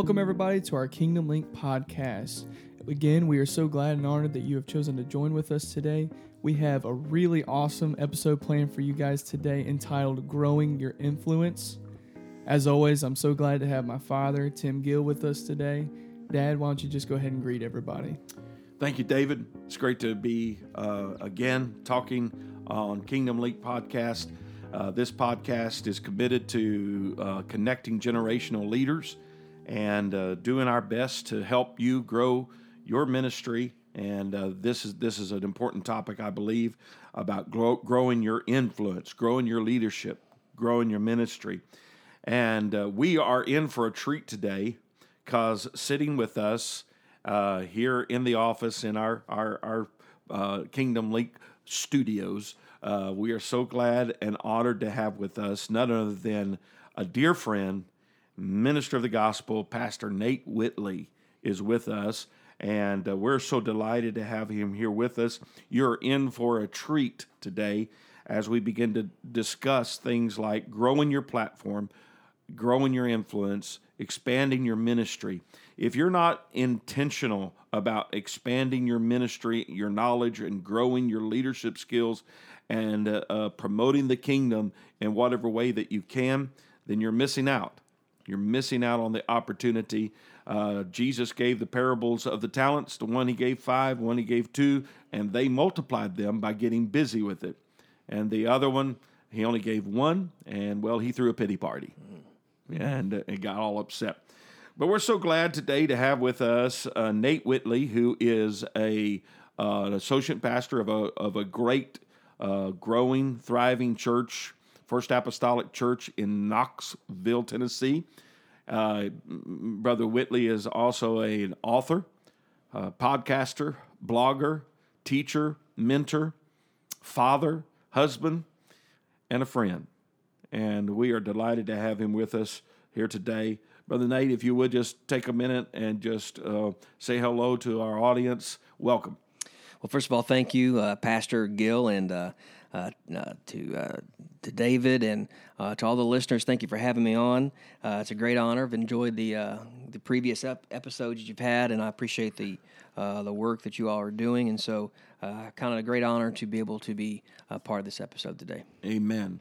Welcome, everybody, to our Kingdom Link podcast. Again, we are so glad and honored that you have chosen to join with us today. We have a really awesome episode planned for you guys today entitled Growing Your Influence. As always, I'm so glad to have my father, Tim Gill, with us today. Dad, why don't you just go ahead and greet everybody? Thank you, David. It's great to be uh, again talking on Kingdom Link podcast. Uh, this podcast is committed to uh, connecting generational leaders and uh, doing our best to help you grow your ministry. And uh, this is this is an important topic, I believe, about grow, growing your influence, growing your leadership, growing your ministry. And uh, we are in for a treat today because sitting with us uh, here in the office in our our, our uh, Kingdom Link studios, uh, we are so glad and honored to have with us none other than a dear friend minister of the gospel, Pastor Nate Whitley, is with us. And uh, we're so delighted to have him here with us. You're in for a treat today as we begin to discuss things like growing your platform, growing your influence, expanding your ministry. If you're not intentional about expanding your ministry, your knowledge, and growing your leadership skills and uh, uh, promoting the kingdom in whatever way that you can, then you're missing out. You're missing out on the opportunity. Uh, Jesus gave the parables of the talents. The one he gave five, one he gave two, and they multiplied them by getting busy with it. And the other one, he only gave one, and well, he threw a pity party and, uh, and got all upset. But we're so glad today to have with us uh, Nate Whitley, who is a uh, an associate pastor of a of a great, uh, growing, thriving church First Apostolic Church in Knoxville, Tennessee. Uh, Brother Whitley is also a, an author, podcaster, blogger, teacher, mentor, father, husband, and a friend. And we are delighted to have him with us here today. Brother Nate, if you would just take a minute and just uh, say hello to our audience, welcome. Well, first of all, thank you, uh, Pastor Gill, and uh, uh, uh, to uh, to David and uh, to all the listeners. Thank you for having me on. Uh, it's a great honor. I've enjoyed the the previous ep- episodes you've had, and I appreciate the the work that you all are doing. And so, kind of a great honor to be able to be a part of this episode today. Amen.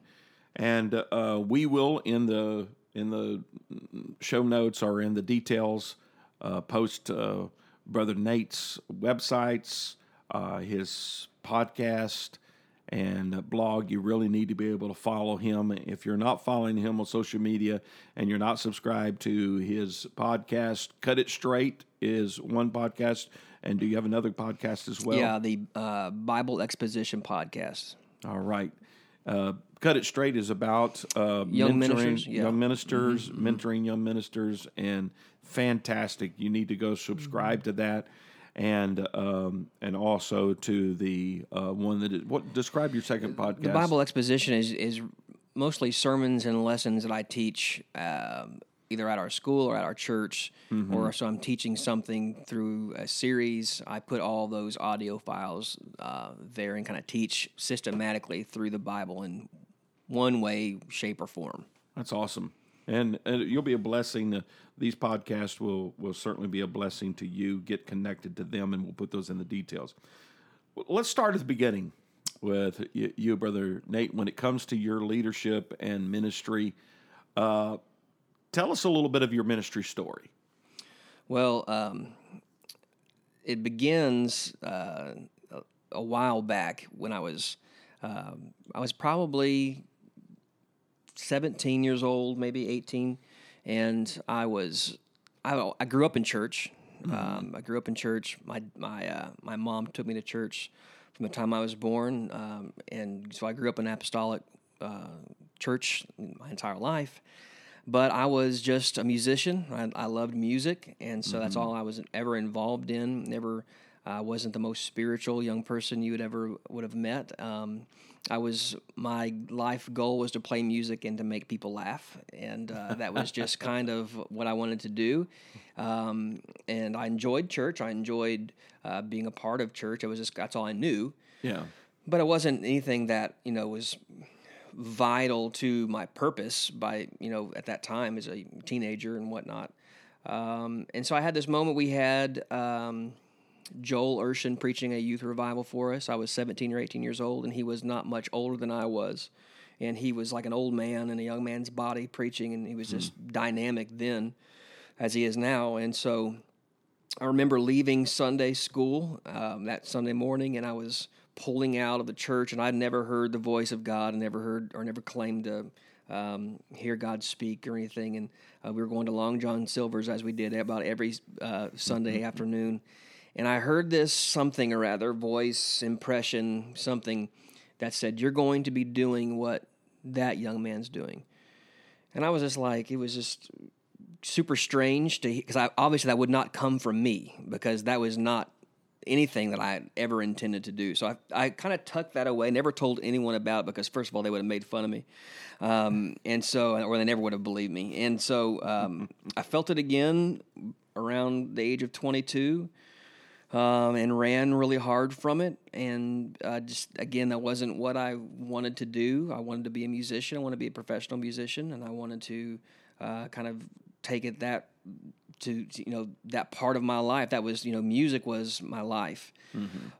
And we will in the in the show notes or in the details post Brother Nate's websites, his podcast and blog, you really need to be able to follow him. If you're not following him on social media and you're not subscribed to his podcast, Cut It Straight is one podcast. And do you have another podcast as well? Yeah, the uh, Bible Exposition podcast. All right. Uh, Cut It Straight is about uh, young mentoring ministers, yeah. young ministers, Mm-hmm, mentoring young ministers, and fantastic. You need to go subscribe to that and um, and also to the uh, one that is, what describe your second podcast. The Bible exposition is is mostly sermons and lessons that I teach um, either at our school or at our church, Mm-hmm. or so I'm teaching something through a series. I put all those audio files uh, there and kind of teach systematically through the Bible in one way, shape, or form. That's awesome, and, and you'll be a blessing. These podcasts will will certainly be a blessing to you. Get connected to them, and we'll put those in the details. Let's start at the beginning with you, brother Nate. When it comes to your leadership and ministry, uh, tell us a little bit of your ministry story. Well, um, it begins uh, a, a while back when I was um, I was probably 17 years old, maybe 18, and I was I, I grew up in church. Um, I grew up in church. My my uh, my mom took me to church from the time I was born, um, and so I grew up in apostolic uh, church my entire life. But I was just a musician. I, I loved music, and so that's all I was ever involved in. Never, I wasn't the most spiritual young person you would ever would have met. Um, I was my life goal was to play music and to make people laugh, and uh, that was just kind of what I wanted to do. Um, and I enjoyed church. I enjoyed uh, being a part of church. It was just that's all I knew. Yeah, But it wasn't anything that you know was vital to my purpose by you know at that time as a teenager and whatnot. Um, and so I had this moment. We had um, Joel Urshan preaching a youth revival for us. I was 17 or 18 years old, and he was not much older than I was. And he was like an old man in a young man's body preaching, and he was just dynamic then as he is now. And so I remember leaving Sunday school um, that Sunday morning, and I was pulling out of the church, and I'd never heard the voice of God, and never heard or never claimed to um, hear God speak or anything. And uh, we were going to Long John Silver's as we did about every uh, Sunday afternoon, and I heard this something or other voice impression something that said, "You're going to be doing what that young man's doing," and I was just like, it was just super strange to because obviously that would not come from me because that was not anything that I ever intended to do. So I, I kind of tucked that away, never told anyone about because first of all they would have made fun of me, um, and so or they never would have believed me. And so um, I felt it again around the age of 22. Um, and ran really hard from it, and uh, just again, that wasn't what I wanted to do. I wanted to be a musician. I wanted to be a professional musician, and I wanted to uh, kind of take it that to you know that part of my life. That was you know music was my life.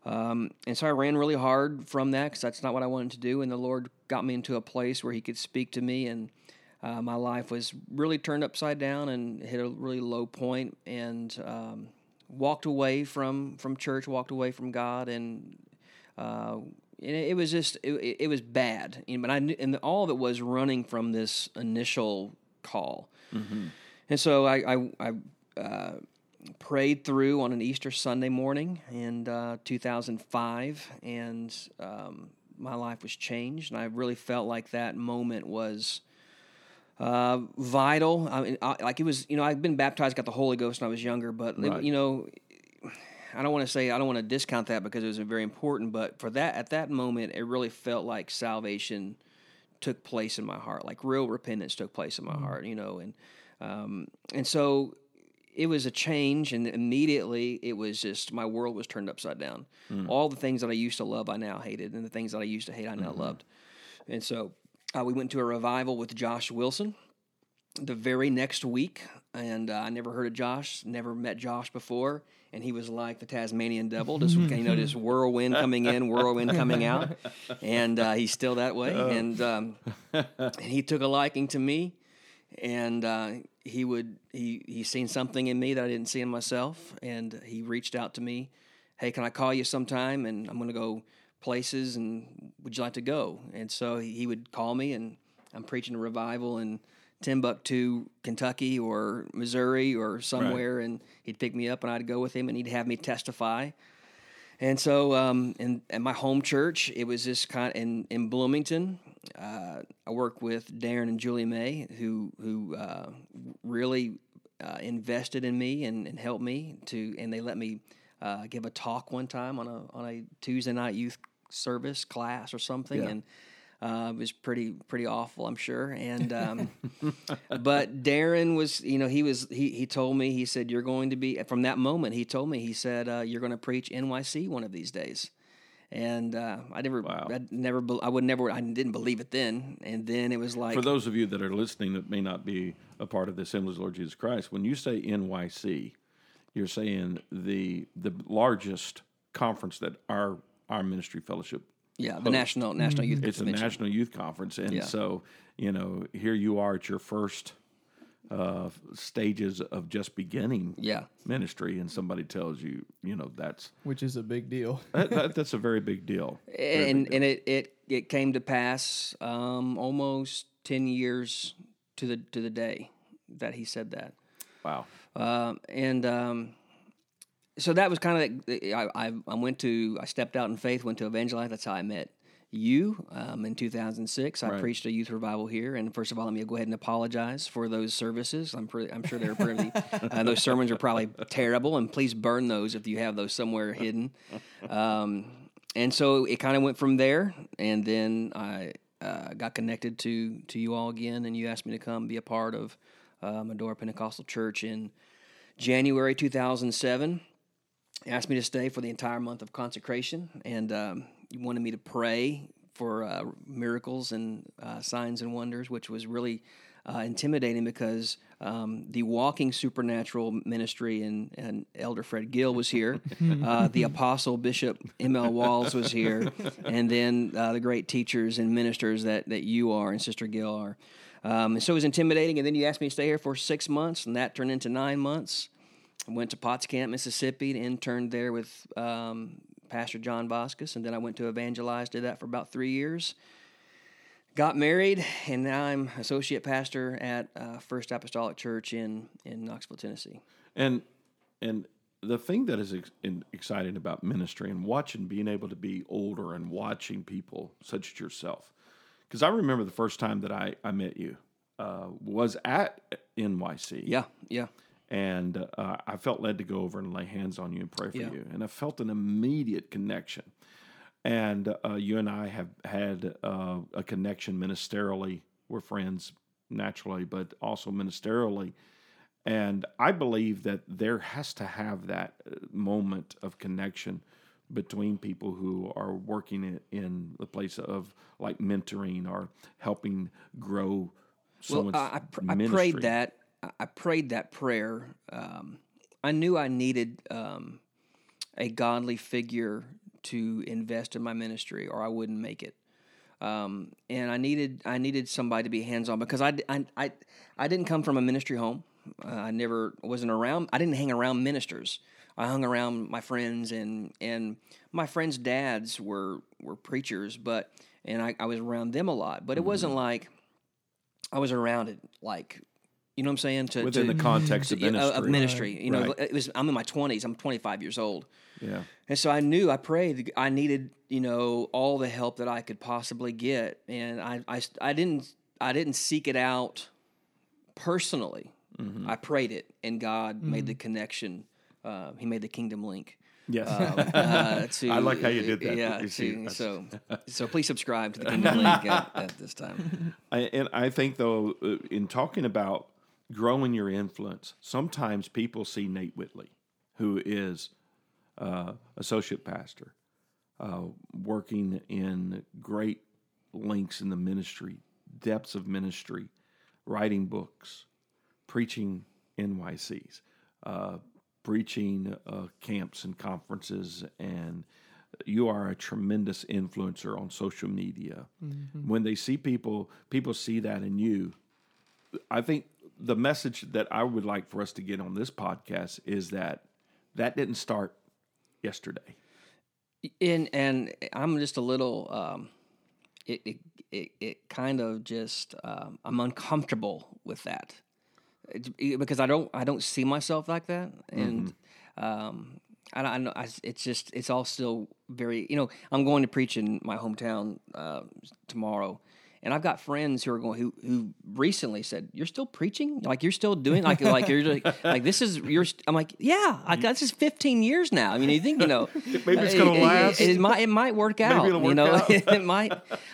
Um, and so i ran really hard from that because that's not what i wanted to do. And the lord got me into a place where he could speak to me and uh, my life was really turned upside down and hit a really low point. And um, walked away from from church walked away from god and uh, and it, it was just it, it was bad You know, but i knew, and all of it was running from this initial call and so I, I, I uh, prayed through on an Easter Sunday morning in uh, 2005, and um, my life was changed. And I really felt like that moment was uh, vital. I mean, I, like it was, you know, I've been baptized, got the Holy Ghost when I was younger, but Right. you know, I don't want to say I don't want to discount that because it was very important. But for that, at that moment, it really felt like salvation took place in my heart, like real repentance took place in my heart, you know, and um, and so it was a change, and immediately it was just my world was turned upside down. All the things that I used to love, I now hated, and the things that I used to hate, I now loved. And so uh, we went to a revival with Josh Wilson the very next week, and uh, I never heard of Josh, never met Josh before, and he was like the Tasmanian devil, just you know, just whirlwind coming in, whirlwind coming out, and uh, he's still that way, and um, and he took a liking to me, and uh, he would he he seen something in me that I didn't see in myself, and he reached out to me, hey, can I call you sometime, and I'm going to go places, and would you like to go? And so he would call me, and I'm preaching a revival in Timbuktu, Kentucky, or Missouri, or somewhere, and he'd pick me up, and I'd go with him, and he'd have me testify. And so, um, in, at my home church, it was this kind in in Bloomington. Uh, I work with Darren and Julie May, who who uh, really uh, invested in me and, and helped me to, and they let me uh, give a talk one time on a on a Tuesday night youth service class or something, Yeah. and uh, it was pretty pretty awful, I'm sure. And um, but Darren was, you know, he was he he told me he said you're going to be from that moment. He told me he said uh, you're going to preach NYC one of these days. And uh, I never, Wow. I never, I would never, I didn't believe it then. And then it was like, For those of you that are listening that may not be a part of the Assemblies of the Lord Jesus Christ, when you say NYC, you're saying the the largest conference that our our ministry fellowship. yeah, the national national youth It's a national youth conference, and Yeah. so you know here you are at your first uh, stages of just beginning Yeah, ministry, and somebody tells you, you know, that's which is a big deal. that, that, that's a very big deal. Very and big and it, it it came to pass um, almost ten years to the to the day that he said that. Wow. Um, and um, so that was kind of I, I I went to I stepped out in faith, went to evangelize. That's how I met you um, in 2006. I Right. preached a youth revival here, and first of all, let me go ahead and apologize for those services. I'm pretty, I'm sure they're pretty. uh, those sermons are probably terrible, and please burn those if you have those somewhere hidden. Um, and so it kind of went from there, and then I uh, got connected to to you all again, and you asked me to come be a part of uh, Medora Pentecostal Church in January 2007. Asked me to stay for the entire month of consecration, and um, wanted me to pray for uh, miracles and uh, signs and wonders, which was really uh, intimidating because Um, the Walking Supernatural Ministry and, and Elder Fred Gill was here. uh, the Apostle Bishop M.L. Walls was here. And then uh, the great teachers and ministers that, that you are and Sister Gill are. Um, and so it was intimidating. And then you asked me to stay here for six months, and that turned into nine months. I went to Potts Camp, Mississippi, and interned there with um, Pastor John Vasquez. And then I went to evangelize, did that for about three years got married, and now I'm associate pastor at uh, First Apostolic Church in in Knoxville, Tennessee. And and the thing that is ex- exciting about ministry and watching, being able to be older and watching people such as yourself, because I remember the first time that I I met you uh, was at NYC. Yeah, yeah. And uh, I felt led to go over and lay hands on you and pray for Yeah. you, and I felt an immediate connection. And uh, you and I have had uh, a connection ministerially. We're friends naturally, but also ministerially. And I believe that there has to have that uh, moment of connection between people who are working in, in the place of like mentoring or helping grow someone's well, I, I, pr- I prayed that. I- I prayed that prayer. Um, I knew I needed um, a godly figure to invest in my ministry, or I wouldn't make it. Um, and I needed I needed somebody to be hands on because I, I, I, I didn't come from a ministry home. Uh, I never wasn't around. I didn't hang around ministers. I hung around my friends and and my friends' dads were were preachers, but and I, I was around them a lot. But it wasn't like I was around it like you know what I'm saying to within to, the context of to- uh, ministry. of ministry. You know, Right. it was I'm in my 20s. I'm 25 years old. Yeah. And so I knew, I prayed, I needed, you know, all the help that I could possibly get, and I, I, I didn't, I didn't seek it out personally. Mm-hmm. I prayed it, and God made the connection. Uh, he made the kingdom link. Yes. Uh, to, I like how you did that. Yeah. To- so, so please subscribe to the kingdom link at, at this time. I, and I think though, uh, in talking about growing your influence, sometimes people see Nate Whitley, who is uh, associate pastor, uh, working in great links in the ministry, depths of ministry, writing books, preaching NYCs, preaching uh, camps and conferences, and you are a tremendous influencer on social media. When they see people, people see that in you. I think the message that I would like for us to get on this podcast is that that didn't start yesterday. and and I'm just a little um, it, it it it kind of just um, I'm uncomfortable with that because I don't I don't see myself like that and um, I, don't- I know I, it's just it's all still very you know I'm going to preach in my hometown uh, tomorrow. And I've got friends who are going who who recently said, "You're still preaching? Like you're still doing like like you're like, like this is you're." st-" I'm like, "Yeah, like this is 15 years now. I mean, you think you know Maybe it's gonna it- it- last. It, might it might work out. it'll you know, it might.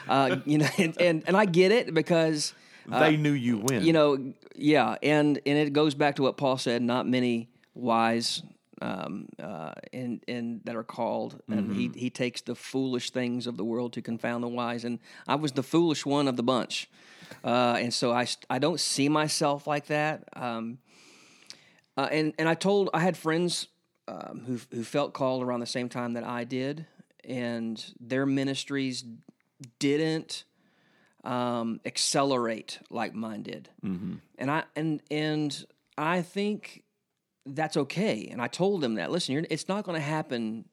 Uh, you know, and, and and I get it because they knew you when. Uh, you know, yeah, and and it goes back to what Paul said. Not many wise. Um, uh, and and that are called, and he he takes the foolish things of the world to confound the wise, and I was the foolish one of the bunch, uh, and so I I don't see myself like that. Um, uh, and and I told I had friends um, who who felt called around the same time that I did, and their ministries didn't um, accelerate like mine did. And I and and I think that's okay. And I told them that. Listen, you're, it's not going to happen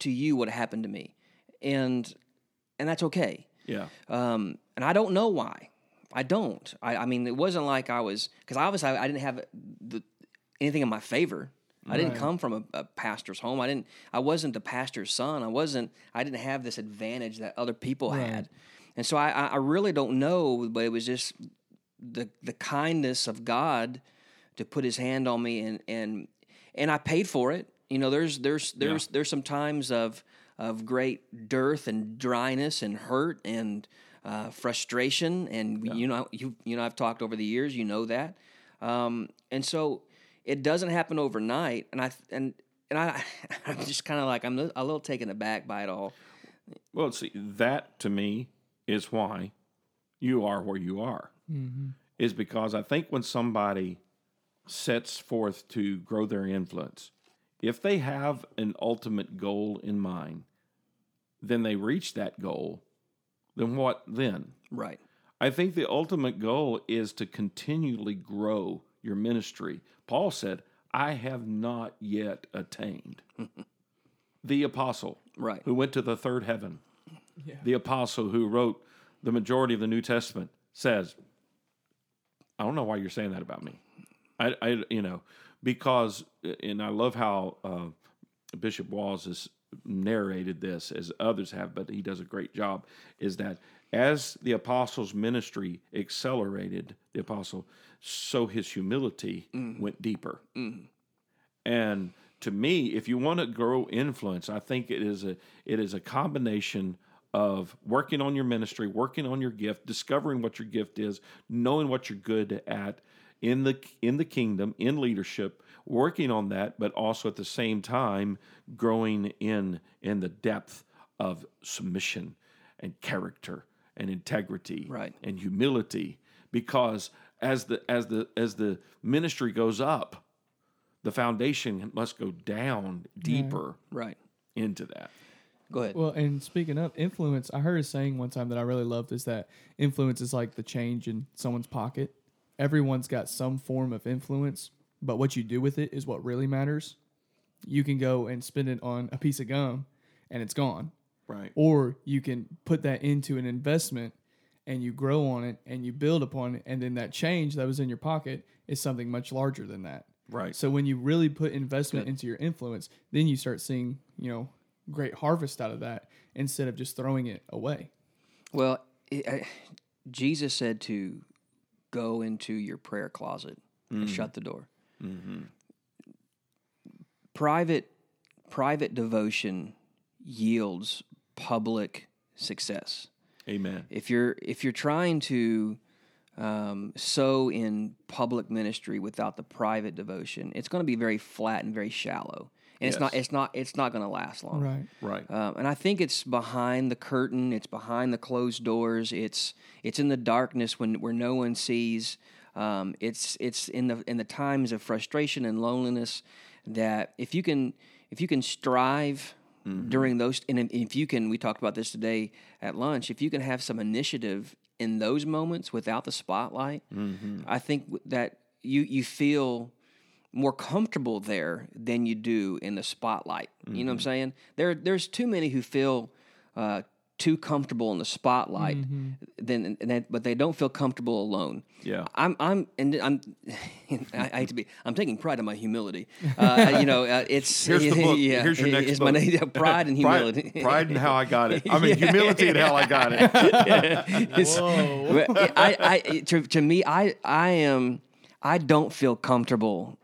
to you what happened to me, and and that's okay. yeah. Um, and I don't know why. I don't. I, I mean, it wasn't like I was because obviously I, I didn't have the, anything in my favor. I didn't come from a, a pastor's home. I didn't. I wasn't the pastor's son. I wasn't. I didn't have this advantage that other people had. And so I, I really don't know. But it was just the the kindness of God to put His hand on me, and and and I paid for it. You know, there's there's there's there's some times of of great dearth and dryness and hurt and uh, frustration, and you know you you know I've talked over the years. You know that, um, and so it doesn't happen overnight. And I and and I I'm just kind of like I'm a little taken aback by it all. Well, see, that to me is why you are where you are. Mm-hmm. Is because I think when somebody sets forth to grow their influence, if they have an ultimate goal in mind, then they reach that goal, then what then? Right. I think the ultimate goal is to continually grow your ministry. Paul said, I have not yet attained. the apostle Right. who went to the third heaven, Yeah. the apostle who wrote the majority of the New Testament says, I don't know why you're saying that about me. I, I you know, because, and I love how uh, Bishop Walls has narrated this as others have, but he does a great job. Is that as the apostles' ministry accelerated, the apostle, so his humility went deeper. And to me, if you want to grow influence, I think it is a it is a combination of working on your ministry, working on your gift, discovering what your gift is, knowing what you're good at in the in the kingdom, in leadership, working on that, but also at the same time growing in in the depth of submission and character and integrity Right. and humility because as the as the as the ministry goes up the foundation must go down mm-hmm. deeper Right. into that Go ahead. Well, and speaking of influence, I heard a saying one time that I really loved is that influence is like the change in someone's pocket. Everyone's got some form of influence, but what you do with it is what really matters. You can go and spend it on a piece of gum and it's gone. right Or you can put that into an investment and you grow on it and you build upon it. And then that change that was in your pocket is something much larger than that. right So when you really put investment into your influence, then you start seeing, you know, great harvest out of that instead of just throwing it away. Well, it, I, Jesus said to go into your prayer closet and shut the door. Private private devotion yields public success. amen If you're if you're trying to um, sow in public ministry without the private devotion, it's going to be very flat and very shallow, and it's not it's not it's not going to last long. Right. right Um, and I think it's behind the curtain. It's behind the closed doors. It's it's in the darkness when where no one sees. Um, it's it's in the in the times of frustration and loneliness that if you can if you can strive during those and if- if you can we talked about this today at lunch if you can have some initiative in those moments without the spotlight I think that you you feel more comfortable there than you do in the spotlight. You know what I'm saying? There, there's too many who feel uh, too comfortable in the spotlight, then, and that, but they don't feel comfortable alone. Yeah. I'm, I'm, and I'm, I, I hate to be, I'm taking pride in my humility. Uh, you know, uh, it's here's the book Yeah, here's your next it's book my name, pride and humility. pride, pride in how i got it i mean humility and how i got it but I, I, to, to me, I, I am, I don't feel comfortable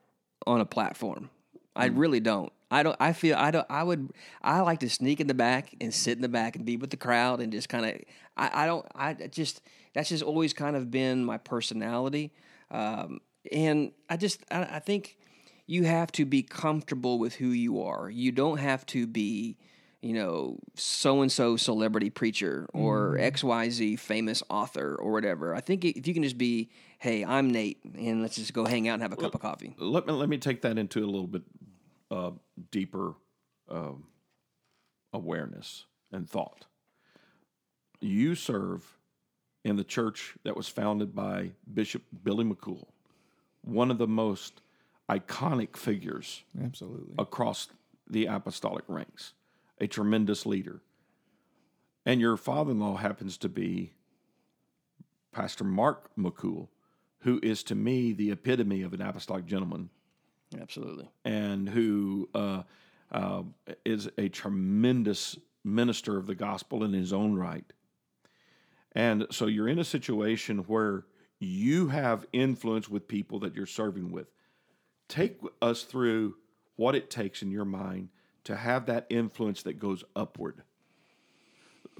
on a platform. I really don't. I don't. I feel. I don't. I would. I like to sneak in the back and sit in the back and be with the crowd and just kind of. I, I don't. I just. That's just always kind of been my personality, um, and I just. I, I think you have to be comfortable with who you are. You don't have to be you know, so and so celebrity preacher or XYZ famous author or whatever. I think if you can just be, hey, I'm Nate, and let's just go hang out and have a cup of coffee. let me let me take that into a little bit uh, deeper um awareness and thought. You serve in the church that was founded by Bishop Billy McCool, one of the most iconic figures Absolutely. across the apostolic ranks, a tremendous leader. And your father in law happens to be Pastor Mark McCool, who is to me the epitome of an apostolic gentleman Absolutely. and who uh, uh, is a tremendous minister of the gospel in his own right. And so you're in a situation where you have influence with people that you're serving with. Take us through what it takes in your mind to have that influence that goes upward.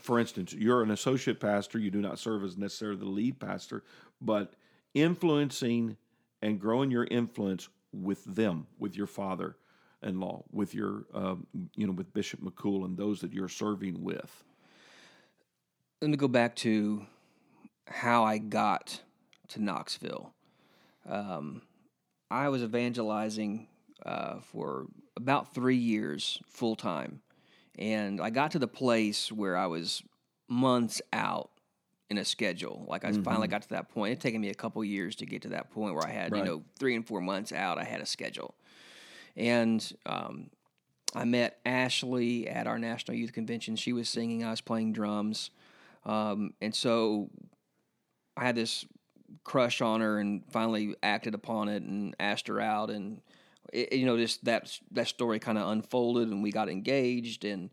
For instance, you're an associate pastor, you do not serve as necessarily the lead pastor, but influencing and growing your influence with them, with your father in law, with your, um, you know, with Bishop McCool and those that you're serving with. Let me go back to how I got to Knoxville. Um, I was evangelizing uh, for about three years full time, and I got to the place where I was months out in a schedule. Like I finally got to that point. It taken me a couple years to get to that point where I had Right. you know three and four months out. I had a schedule, and um, I met Ashley at our national youth convention. She was singing. I was playing drums, um, and so I had this crush on her, and finally acted upon it and asked her out, and it, you know, just that that story kind of unfolded, and we got engaged, and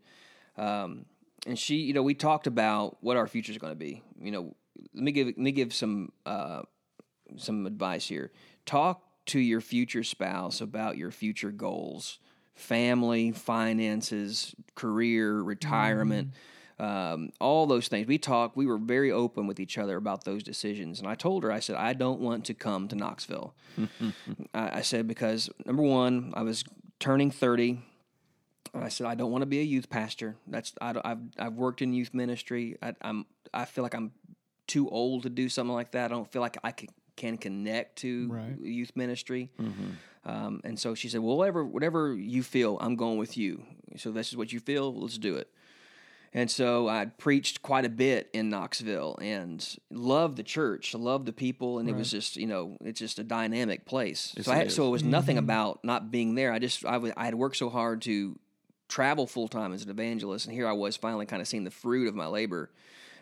um, and she, you know, we talked about what our future is going to be. You know, let me give let me give some uh, some advice here. Talk to your future spouse about your future goals, family, finances, career, retirement, um, all those things. We talked. We were very open with each other about those decisions. And I told her, I said, I don't want to come to Knoxville. I, I said because number one, I was turning thirty. I said I don't want to be a youth pastor. That's I, I've I've worked in youth ministry. I, I'm I feel like I'm too old to do something like that. I don't feel like I can, can connect to Right. youth ministry. Um, and so she said, "Well, whatever whatever you feel, I'm going with you. So this is what you feel. Let's do it." And so I preached quite a bit in Knoxville and loved the church, loved the people, and it was just you know it's just a dynamic place. so I it had, is. so it was nothing about not being there. I just I wa- I had worked so hard to travel full time as an evangelist, and here I was finally kind of seeing the fruit of my labor,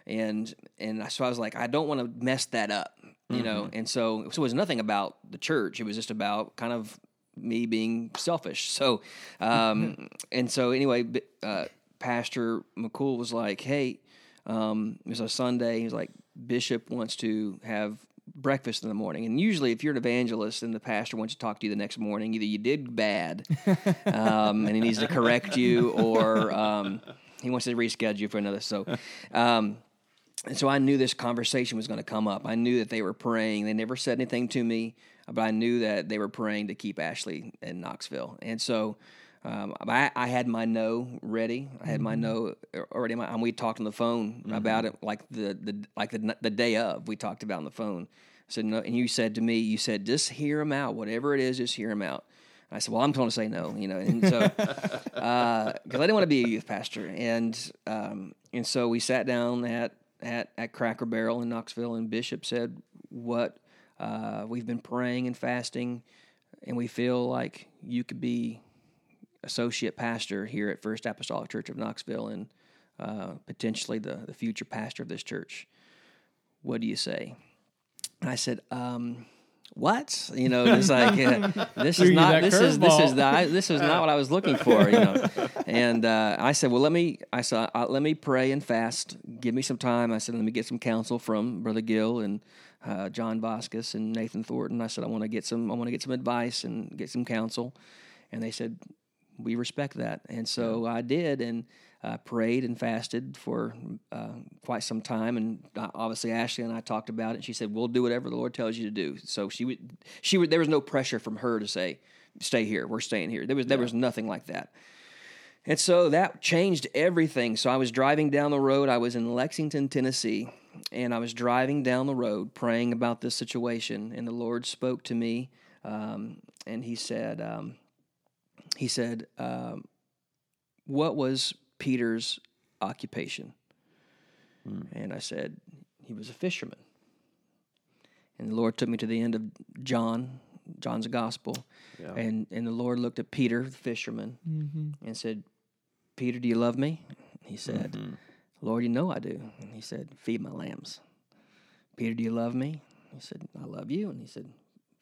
and and so I was like, I don't want to mess that up, you know. And so so it was nothing about the church. It was just about kind of me being selfish. So, um, and so anyway, uh, Pastor McCool was like, hey, um, it was a Sunday. He was like, Bishop wants to have breakfast in the morning. And usually, if you're an evangelist and the pastor wants to talk to you the next morning, either you did bad um, and he needs to correct you, or um, he wants to reschedule you for another. So, um, and so I knew this conversation was going to come up. I knew that they were praying. They never said anything to me, but I knew that they were praying to keep Ashley in Knoxville. And so um, I, I had my no ready. I had my no already. My, and we talked on the phone about it like the, the like the, the day of. We talked about on the phone. I said no, and you said to me, you said just hear him out. Whatever it is, just hear him out. I said, well, I'm going to say no, you know, and so because I didn't want to be a youth pastor, and um, and so we sat down at at at Cracker Barrel in Knoxville, and Bishop said, "What uh, we've been praying and fasting, and we feel like you could be associate pastor here at First Apostolic Church of Knoxville, and uh, potentially the the future pastor of this church. What do you say?" And I said, um, "What? You know, it's like uh, this is not this is this is the, I, this is not what I was looking for." You know, and uh, I said, "Well, let me." I said, uh, "Let me pray and fast. Give me some time." I said, "Let me get some counsel from Brother Gill and uh, John Vasquez and Nathan Thornton." I said, "I want to get some. I want to get some advice and get some counsel." And they said, "We respect that." And so I did, and uh, prayed and fasted for uh, quite some time. And uh, obviously, Ashley and I talked about it. She said, "We'll do whatever the Lord tells you to do." So she would, she would. There was no pressure from her to say, "Stay here. We're staying here." There was there was nothing like that. And so that changed everything. So I was driving down the road. I was in Lexington, Tennessee, and I was driving down the road praying about this situation. And the Lord spoke to me, um, and He said, um, He said, um, "What was Peter's occupation?" Hmm. And I said, "He was a fisherman." And the Lord took me to the end of John, John's gospel, Yeah. and and the Lord looked at Peter, the fisherman, mm-hmm. and said, "Peter, do you love me?" He said, mm-hmm. "Lord, you know I do." And he said, "Feed my lambs." Peter, do you love me? He said, "I love you." And he said,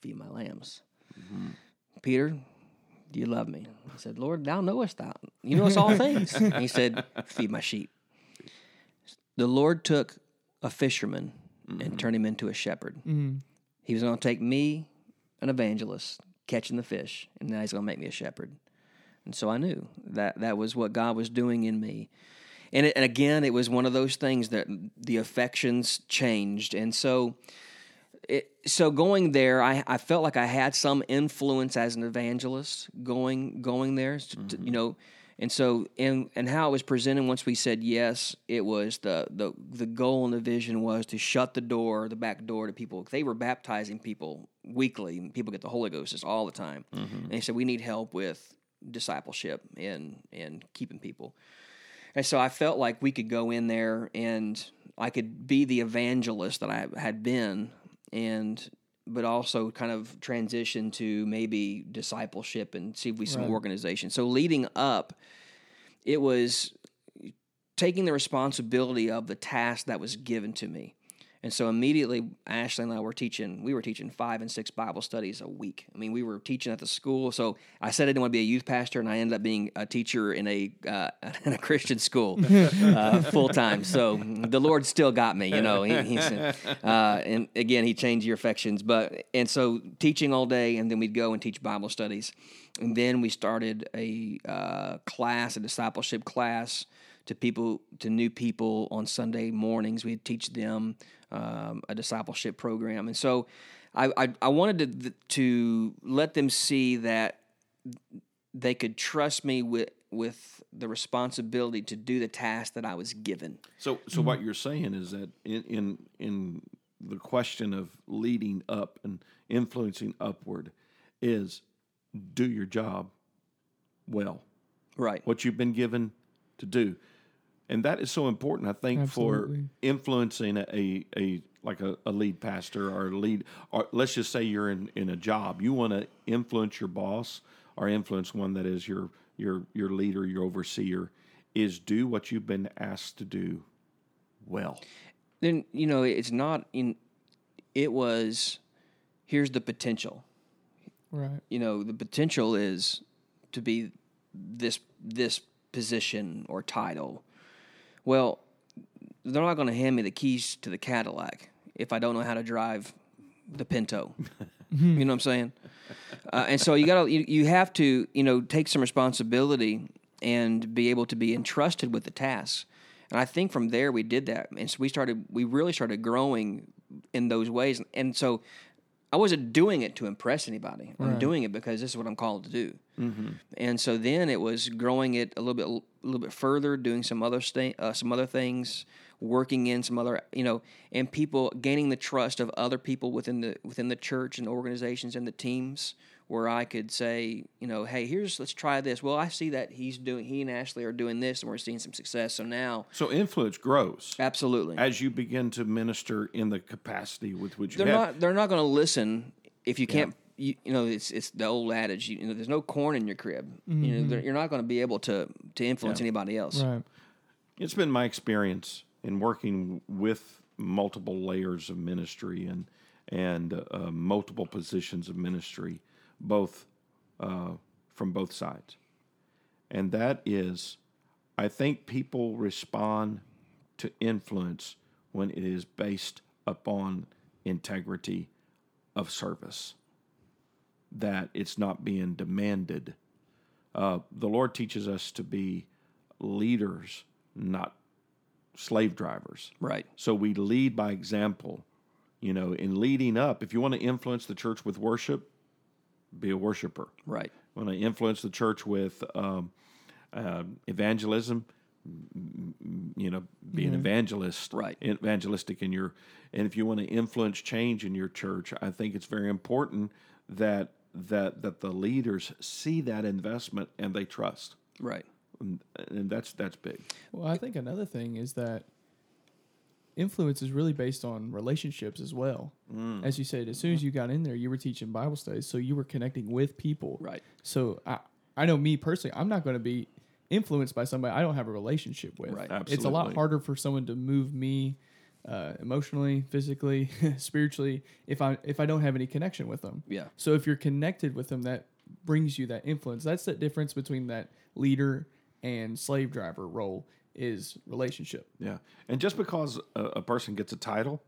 "Feed my lambs." Mm-hmm. Peter, do you love me? I said, Lord, thou knowest thou. You know us all things. and he said, Feed my sheep. The Lord took a fisherman and mm-hmm. turned him into a shepherd. Mm-hmm. He was going to take me, an evangelist, catching the fish, and now he's going to make me a shepherd. And so I knew that that was what God was doing in me. And, it, and again, it was one of those things that the affections changed. And so it, so going there, I, I felt like I had some influence as an evangelist going going there, s- to- you mm-hmm. know, And so, and and how it was presented once we said yes, it was the the the goal and the vision was to shut the door, the back door to people. They were baptizing people weekly, people get the Holy Ghost just all the time. Mm-hmm. And they said we need help with discipleship and and keeping people. And so I felt like we could go in there and I could be the evangelist that I had been and but also kind of transition to maybe discipleship and see if we some Right. organization. So leading up, it was taking the responsibility of the task that was given to me. And so immediately, Ashley and I were teaching. We were teaching five and six Bible studies a week. I mean, we were teaching at the school. So I said I didn't want to be a youth pastor, and I ended up being a teacher in a uh, in a Christian school uh, full time. So the Lord still got me, you know. He, uh, and again, He changed your affections. But and so teaching all day, and then we'd go and teach Bible studies, and then we started a uh, class, a discipleship class to people to new people on Sunday mornings. We'd teach them um, a discipleship program, and so I I, I wanted to to let them see that they could trust me with with the responsibility to do the task that I was given. So, so what you're saying is that in, in in the question of leading up and influencing upward is do your job well. Right. What you've been given to do, and that is so important. I think for influencing a a like a, a lead pastor or a lead, or let's just say you're in in a job, you want to influence your boss or influence one that is your your your leader, your overseer, is do what you've been asked to do well. then you know it's not in it was here's the potential Right. you know the potential is to be this this position or title well they're not going to hand me the keys to the cadillac if i don't know how to drive the pinto. You know what i'm saying? Uh, and so you got to you, you have to you know take some responsibility and be able to be entrusted with the tasks and i think from there we did that. And so we started we really started growing in those ways. And so i wasn't doing it to impress anybody. I'm doing it because this is what i'm called to do. And so then it was growing it a little bit a little bit further doing some other sta- uh, some other things working in some other you know and people gaining the trust of other people within the within the church and organizations and the teams where I could say, you know, hey, here's let's try this. Well, I see that he's doing he and Ashley are doing this and we're seeing some success. So now So influence grows absolutely. as you begin to minister in the capacity with which you they're have. not they're not going to listen if you can't you, you know it's it's the old adage you, know there's no corn in your crib you know they're- you're not going to be able to to influence anybody else Right. It's been my experience in working with multiple layers of ministry and and uh, multiple positions of ministry, both uh, from both sides, and that is, I think people respond to influence when it is based upon integrity of service. That it's not being demanded. Uh, the Lord teaches us to be leaders, not slave drivers. right So we lead by example. You know, in leading up, if you want to influence the church with worship, be a worshiper. right Want to influence the church with um, uh, evangelism, m- m- you know, be an evangelist, Right. Evangelistic in your, and if you want to influence change in your church, I think it's very important that that that the leaders see that investment and they trust, right and, and that's that's big. Well, I think another thing is that influence is really based on relationships as well. Mm. As you said, as soon as you got in there, you were teaching Bible studies, so you were connecting with people. right So I, I know me personally, I'm not going to be influenced by somebody I don't have a relationship with. Right. Absolutely. It's a lot harder for someone to move me uh, emotionally, physically, spiritually if I if I don't have any connection with them. yeah So if you're connected with them, that brings you that influence. That's the difference between that leader and slave driver role is relationship. Yeah, and just because a, a person gets a title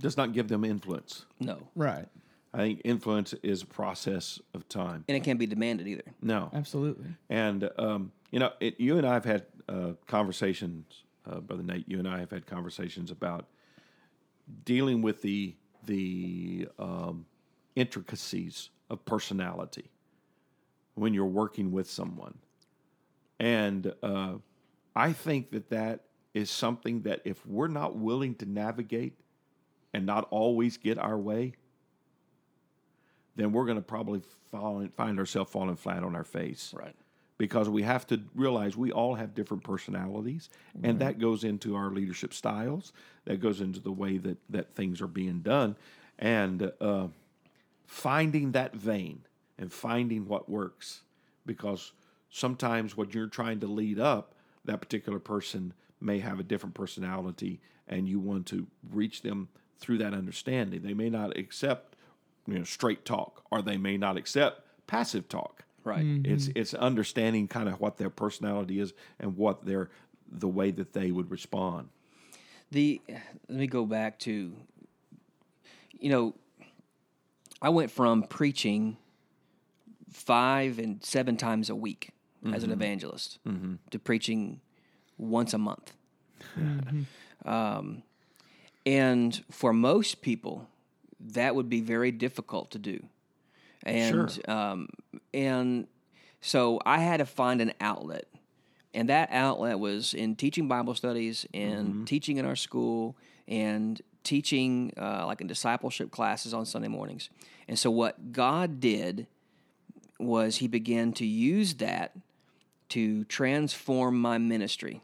does not give them influence. no Right. I think influence is a process of time. and it can't be demanded either No, Absolutely. and um, you know, it, you and I have had uh, conversations, uh, brother Nate. You and I have had conversations about dealing with the the um, intricacies of personality when you're working with someone. And uh, I think that that is something that if we're not willing to navigate and not always get our way, then we're going to probably fall, find ourselves falling flat on our face. Right. because we have to realize we all have different personalities and that goes into our leadership styles that goes into the way that, that things are being done and uh, finding that vein and finding what works. Because sometimes when you're trying to lead up that particular person may have a different personality and you want to reach them through that understanding they may not accept you know straight talk or they may not accept passive talk Right. Mm-hmm. it's it's understanding kind of what their personality is and what their the way that they would respond. The let me go back to you know I went from preaching five and seven times a week as an evangelist to preaching once a month. um, and for most people, that would be very difficult to do. And um, and so I had to find an outlet and that outlet was in teaching Bible studies and teaching in our school and teaching uh, like in discipleship classes on Sunday mornings. And so what God did was He began to use that to transform my ministry,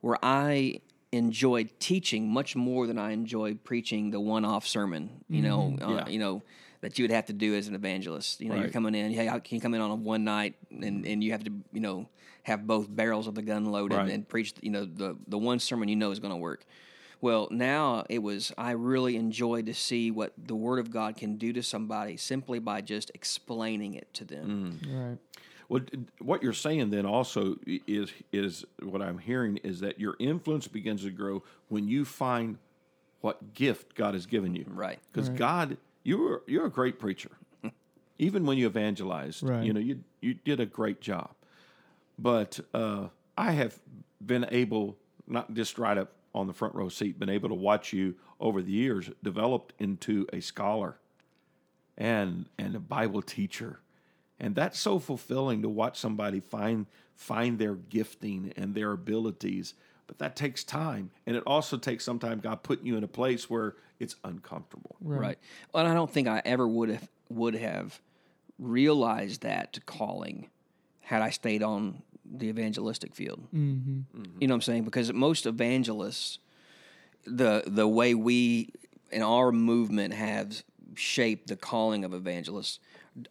where I enjoyed teaching much more than I enjoyed preaching the one-off sermon. You know, uh, you know that you would have to do as an evangelist. You know, you're coming in. Hey, how can you come in on a one night and, and you have to you know have both barrels of the gun loaded Right. and preach you know the the one sermon you know is going to work. Well, now it was I really enjoyed to see what the Word of God can do to somebody simply by just explaining it to them. Right. Well, what you're saying then also is is what I'm hearing is that your influence begins to grow when you find what gift God has given you. Right. Because God, you're you're a great preacher. Even when you evangelized, Right. you know you you did a great job. But uh, I have been able, not just right up on the front row seat, been able to watch you over the years developed into a scholar and and a Bible teacher. And that's so fulfilling to watch somebody find find their gifting and their abilities. But that takes time. And it also takes sometimes God putting you in a place where it's uncomfortable. Right. Well, and I don't think I ever would have would have realized that calling had I stayed on the evangelistic field. Mm-hmm. mm-hmm. You know what I'm saying? Because most evangelists, the the way we in our movement have shaped the calling of evangelists,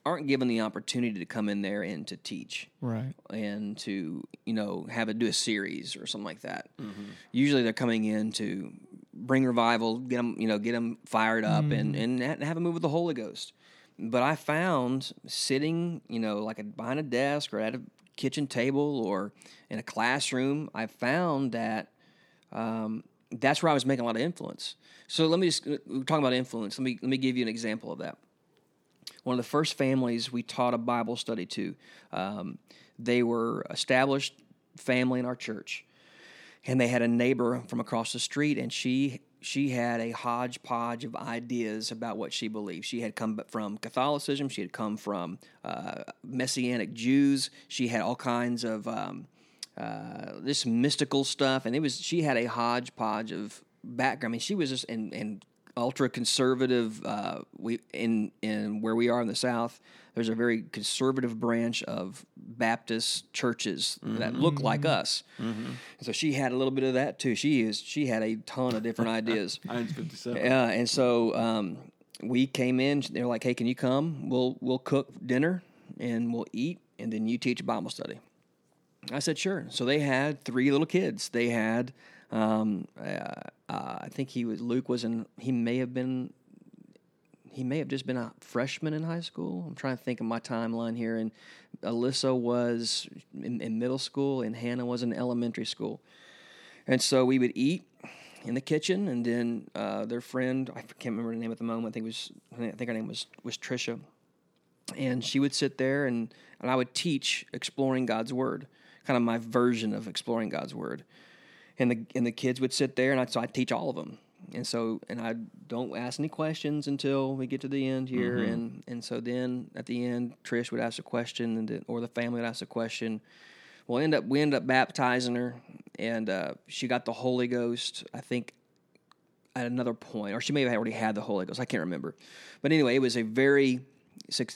aren't given the opportunity to come in there and to teach Right. and to you know have it do a series or something like that. Mm-hmm. Usually they're coming in to bring revival, get them you know get them fired up and mm-hmm. and have a move with the Holy Ghost. But I found sitting you know like a, behind a desk or at a kitchen table or in a classroom, I found that um, that's where I was making a lot of influence. So let me just we're about influence. Let me let me give you an example of that one of the first families we taught a Bible study to. Um, they were established family in our church, and they had a neighbor from across the street, and she she had a hodgepodge of ideas about what she believed. She had come from Catholicism. She had come from uh, Messianic Jews. She had all kinds of um, uh, this mystical stuff, and it was she had a hodgepodge of background. I mean, she was just and in ultra conservative. Uh, we in in where we are in the South, there's a very conservative branch of Baptist churches that look like us. And so she had a little bit of that too. She is she had a ton of different ideas. Heinz 57. Yeah, and so um, we came in. They're like, "Hey, can you come? We'll we'll cook dinner and we'll eat, and then you teach Bible study." I said, "Sure." So they had three little kids. They had, um, uh, uh, I think he was Luke was in. He may have been. He may have just been a freshman in high school. I'm trying to think of my timeline here. And Alyssa was in, in middle school, and Hannah was in elementary school. And so we would eat in the kitchen, and then uh, their friend, I can't remember her name at the moment. I think was, I think her name was was Trisha, and she would sit there, and and I would teach exploring God's Word, kind of my version of exploring God's Word, and the and the kids would sit there, and I so I teach all of them, and so and I don't ask any questions until we get to the end here, and and so then at the end, Trish would ask a question, and then, or the family would ask a question. Well, end up we end up baptizing her, and uh, she got the Holy Ghost. I think at another point, or she may have already had the Holy Ghost. I can't remember, but anyway, it was a very,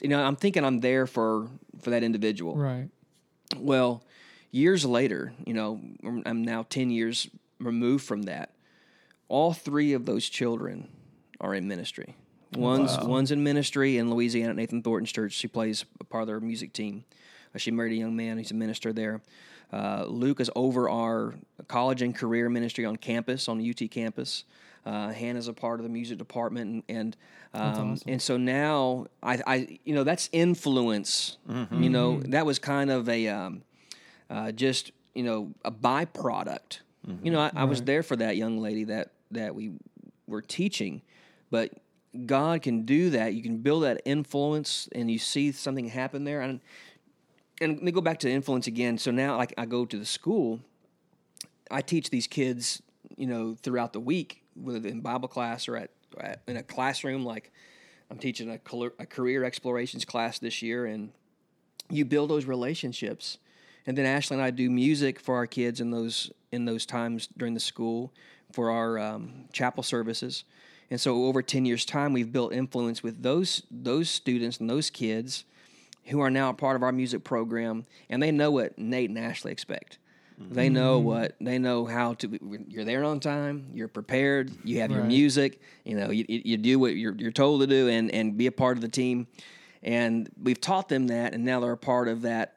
you know, I'm thinking I'm there for for that individual. Right. Well, years later, you know, I'm now 10 years removed from that. All three of those children are in ministry. One's one's in ministry in Louisiana at Nathan Thornton's church. She plays a part of their music team. Uh, she married a young man. He's a minister there. Uh, Luke is over our college and career ministry on campus, on UT campus. Uh, Hannah's a part of the music department, and and, um, and so now I, I, you know, that's influence. You know, that was kind of a um, uh, just you know a byproduct. You know, I, I was there for that young lady that that we were teaching, but God can do that. You can build that influence, and you see something happen there. And and let me go back to influence again. So now, like I go to the school, I teach these kids, you know, throughout the week, whether in Bible class or at, at in a classroom. Like I'm teaching a, a career explorations class this year, and you build those relationships. And then Ashley and I do music for our kids in those in those times during the school for our um, chapel services. And so over 10 years time we've built influence with those those students and those kids who are now a part of our music program and they know what Nate and Ashley expect. They know what they know how to. You're there on time. You're prepared. You have your music. You know you, you you do what you're you're told to do and and be a part of the team. And we've taught them that, and now they're a part of that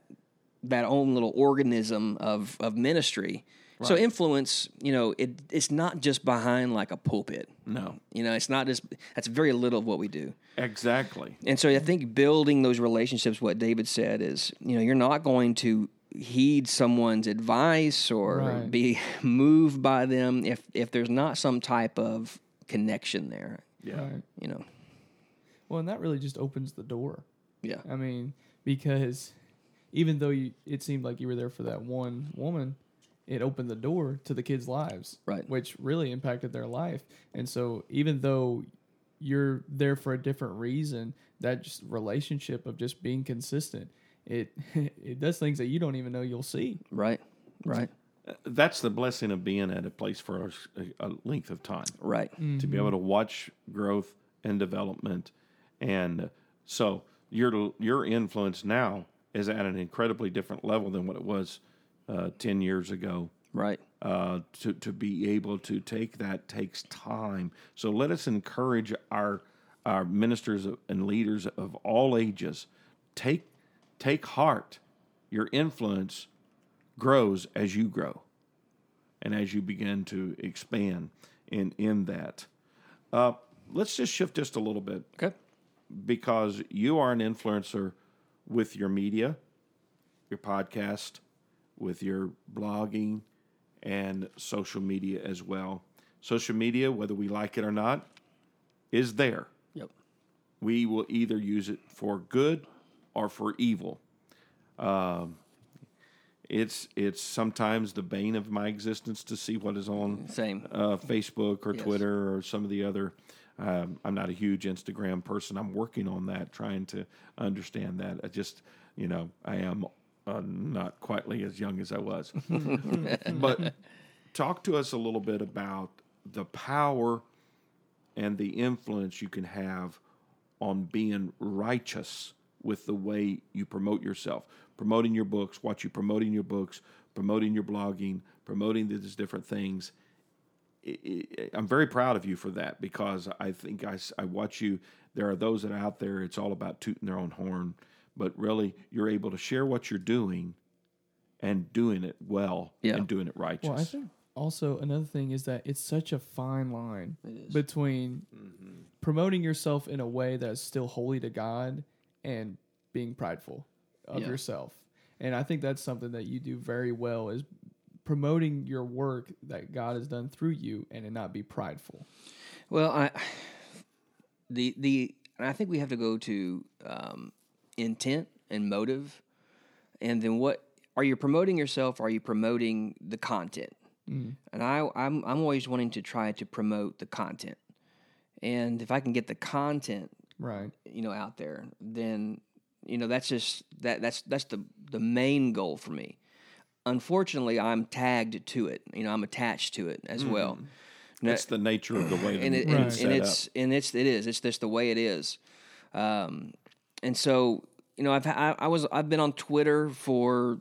that own little organism of of ministry. So influence, you know, it it's not just behind like a pulpit. No, You know, it's not just that's very little of what we do. exactly. And so I think building those relationships, what David said is, you know, you're not going to heed someone's advice or Right. be moved by them if if there's not some type of connection there. Yeah. Right. You know. Well, and that really just opens the door. Yeah. I mean, because even though you, it seemed like you were there for that one woman, it opened the door to the kids' lives, Right. Which really impacted their life. And so, even though you're there for a different reason, that just relationship of just being consistent, it it does things that you don't even know you'll see. Right. Right. That's the blessing of being at a place for a, a length of time. Right. to be mm-hmm. able to watch growth and development. And so your your influence now is at an incredibly different level than what it was uh, ten years ago. Right. Uh, to to be able to take that takes time. So let us encourage our our ministers and leaders of all ages. Take take heart. Your influence grows as you grow and as you begin to expand in in that. Uh, let's just shift just a little bit Okay. because you are an influencer with your media, your podcast, with your blogging, and social media as well. Social media, whether we like it or not, is there. Yep. We will either use it for good or for evil. Um, it's it's sometimes the bane of my existence to see what is on Same. uh, Facebook or Yes. Twitter or some of the other. Um, I'm not a huge Instagram person. I'm working on that, trying to understand that. I just, you know, I am uh, not quite as young as I was. but talk to us a little bit about the power and the influence you can have on being righteous with the way you promote yourself, promoting your books, what you promoting your books, promoting your blogging, promoting these different things. I- I- I'm very proud of you for that because I think I, I watch you. There are those that are out there, it's all about tooting their own horn, but really you're able to share what you're doing and doing it well Yeah. and doing it righteous. Well, I think also another thing is that it's such a fine line between mm-hmm. promoting yourself in a way that's still holy to God and being prideful of Yeah. yourself. And I think that's something that you do very well is promoting your work that God has done through you and it not be prideful. Well, I the the and I think we have to go to um, intent and motive, and then what are you promoting yourself? Are you promoting the content? And I I'm I'm always wanting to try to promote the content, and if I can get the content Right. you know out there then you know that's just that that's that's the the main goal for me unfortunately, I'm tagged to it. You know, I'm attached to it as well. Now- That's the nature of the way and, it, and, it's and it's and it's it is. It's just the way it is. Um, and so you know I've I, I was I've been on Twitter for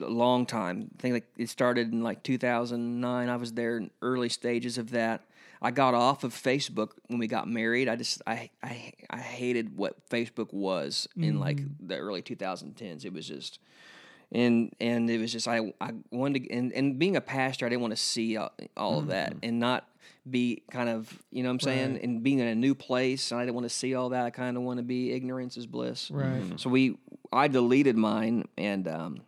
a long time. I think like it started in like 2009 I was there in early stages of that. I got off of Facebook when we got married. I just I I, I hated what Facebook was in like the early 2010s it was just and and it was just I I wanted to and, and being a pastor I didn't want to see all, all of that and not be kind of you know what I'm saying Right. and being in a new place and I didn't want to see all that I kind of want to be ignorance is bliss Right. so we I deleted mine and um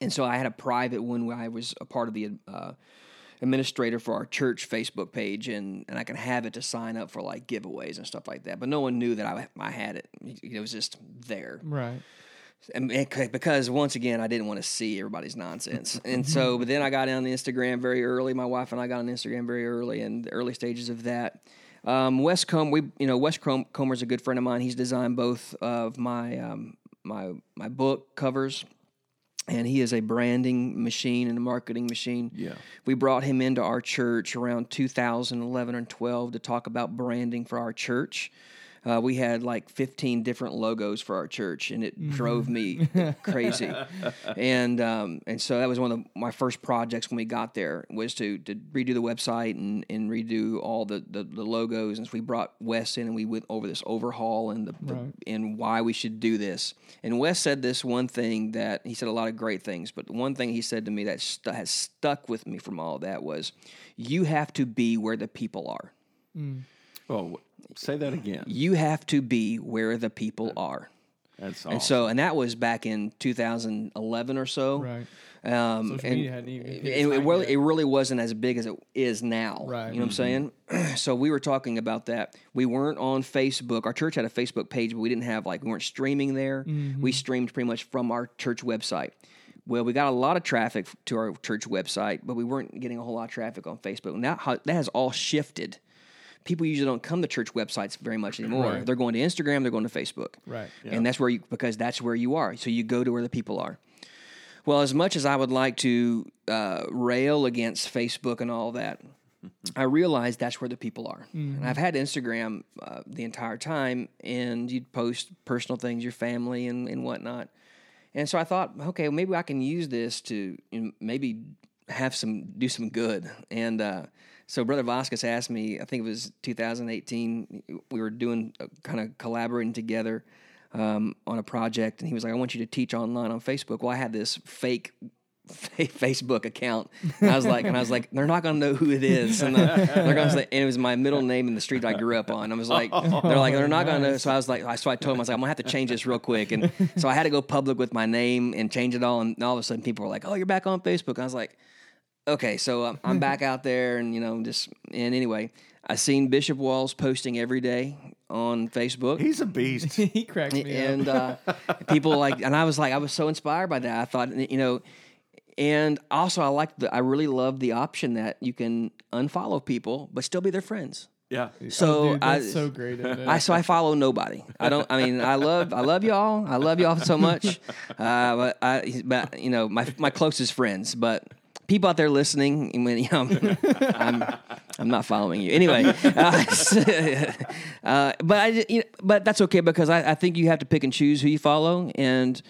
and so I had a private one where I was a part of the uh, administrator for our church Facebook page and and I can have it to sign up for like giveaways and stuff like that but no one knew that I I had it it was just there Right. And because once again, I didn't want to see everybody's nonsense, and so. But then I got on Instagram very early. My wife and I got on Instagram very early, in the early stages of that. Um, Wes Combe, we you know Wes Com- Comer's a good friend of mine. He's designed both of my um, my my book covers, and he is a branding machine and a marketing machine. Yeah. We brought him into our church around 2011 and 12 to talk about branding for our church. Uh, we had like 15 different logos for our church, and it drove me crazy. And um, and so that was one of my first projects when we got there was to to redo the website and, and redo all the, the, the logos. And so we brought Wes in, and we went over this overhaul and the, the Right. and why we should do this. And Wes said this one thing that he said a lot of great things, but the one thing he said to me that stu- has stuck with me from all that was, "You have to be where the people are. Oh, say that again. You have to be where the people are." That's awesome. And so, and that was back in 2011 or so. Right. Um, Social and media hadn't even it, really, it really wasn't as big as it is now. Right. You know what I'm saying? so we were talking about that. We weren't on Facebook. Our church had a Facebook page, but we didn't have like we weren't streaming there. Mm-hmm. We streamed pretty much from our church website. Well, we got a lot of traffic to our church website, but we weren't getting a whole lot of traffic on Facebook. And that that has all shifted. People usually don't come to church websites very much anymore. Right. They're going to Instagram. They're going to Facebook Right. and that's where you because that's where you are. So you go to where the people are. Well, as much as I would like to uh, rail against Facebook and all that, I realize that's where the people are. And I've had Instagram uh, the entire time, and you'd post personal things, your family, and, and whatnot. And so I thought, okay, well, maybe I can use this to you know, maybe have some do some good. And uh, so Brother Vasquez asked me, I think it was 2018, we were doing uh, kind of collaborating together um, on a project, and he was like, I want you to teach online on Facebook. Well, I had this fake. Facebook account. And I was like, and I was like, they're not gonna know who it is, and uh, they're gonna say, and it was my middle name in the street I grew up on. I was like, they're like, they're not gonna know. So I was like, so I told him, I was like, I'm gonna have to change this real quick, and so I had to go public with my name and change it all, and all of a sudden people were like, oh, you're back on Facebook. And I was like, okay, so um, I'm back out there, and you know, just and anyway, I seen Bishop Walls posting every day on Facebook. He's a beast. he cracks me up. and uh, people like, and I was like, I was so inspired by that. I thought, you know, and also I like the, I really love the option that you can unfollow people but still be their friends. Yeah. So Oh, Dude, I, so great. At I so I follow nobody. I don't. I mean, I love I love y'all. I love y'all so much. Uh, but I, but you know, my my closest friends. But people out there listening, I mean, you know, I'm I'm not following you anyway. Uh, uh, but I, you know, but that's okay because I, I think you have to pick and choose who you follow, and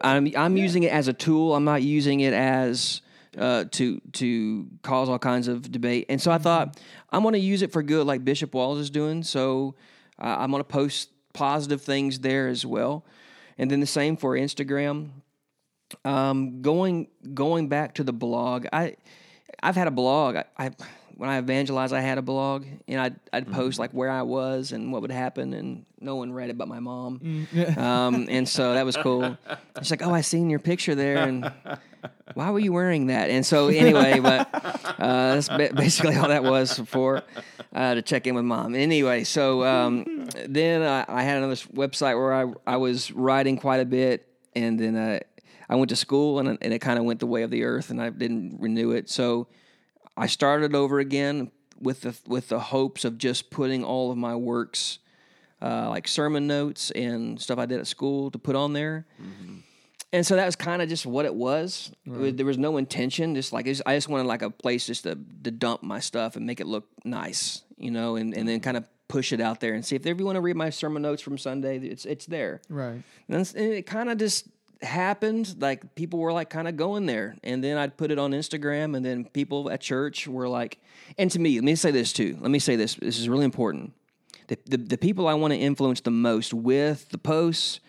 I'm I'm using it as a tool. I'm not using it as uh, to to cause all kinds of debate. And so I thought I'm going to use it for good, like Bishop Walls is doing. So uh, I'm going to post positive things there as well, and then the same for Instagram. Um, going going back to the blog, I I've had a blog. I, I when I evangelized, I had a blog, and I'd I'd post like where I was and what would happen, and no one read it but my mom. Um, and so that was cool. She's like, "Oh, I seen your picture there, and why were you wearing that?" And so anyway, but uh, that's basically all that was for uh, to check in with mom. Anyway, so um, then I, I had another website where I I was writing quite a bit, and then uh, I went to school, and and it kind of went the way of the earth, and I didn't renew it. So I started over again with the with the hopes of just putting all of my works, uh, like sermon notes and stuff I did at school, to put on there. and so that was kind of just what it was. It was- There was no intention. Just like I just wanted like a place just to, to dump my stuff and make it look nice, you know, and, and then kind of push it out there and see if you want to read my sermon notes from Sunday, it's it's there. Right. And, and it kind of just happened. Like people were like kind of going there, and then I'd put it on Instagram, and then people at church were like, and to me, let me say this too. Let me say this. This is really important. The the, the people I want to influence the most with the posts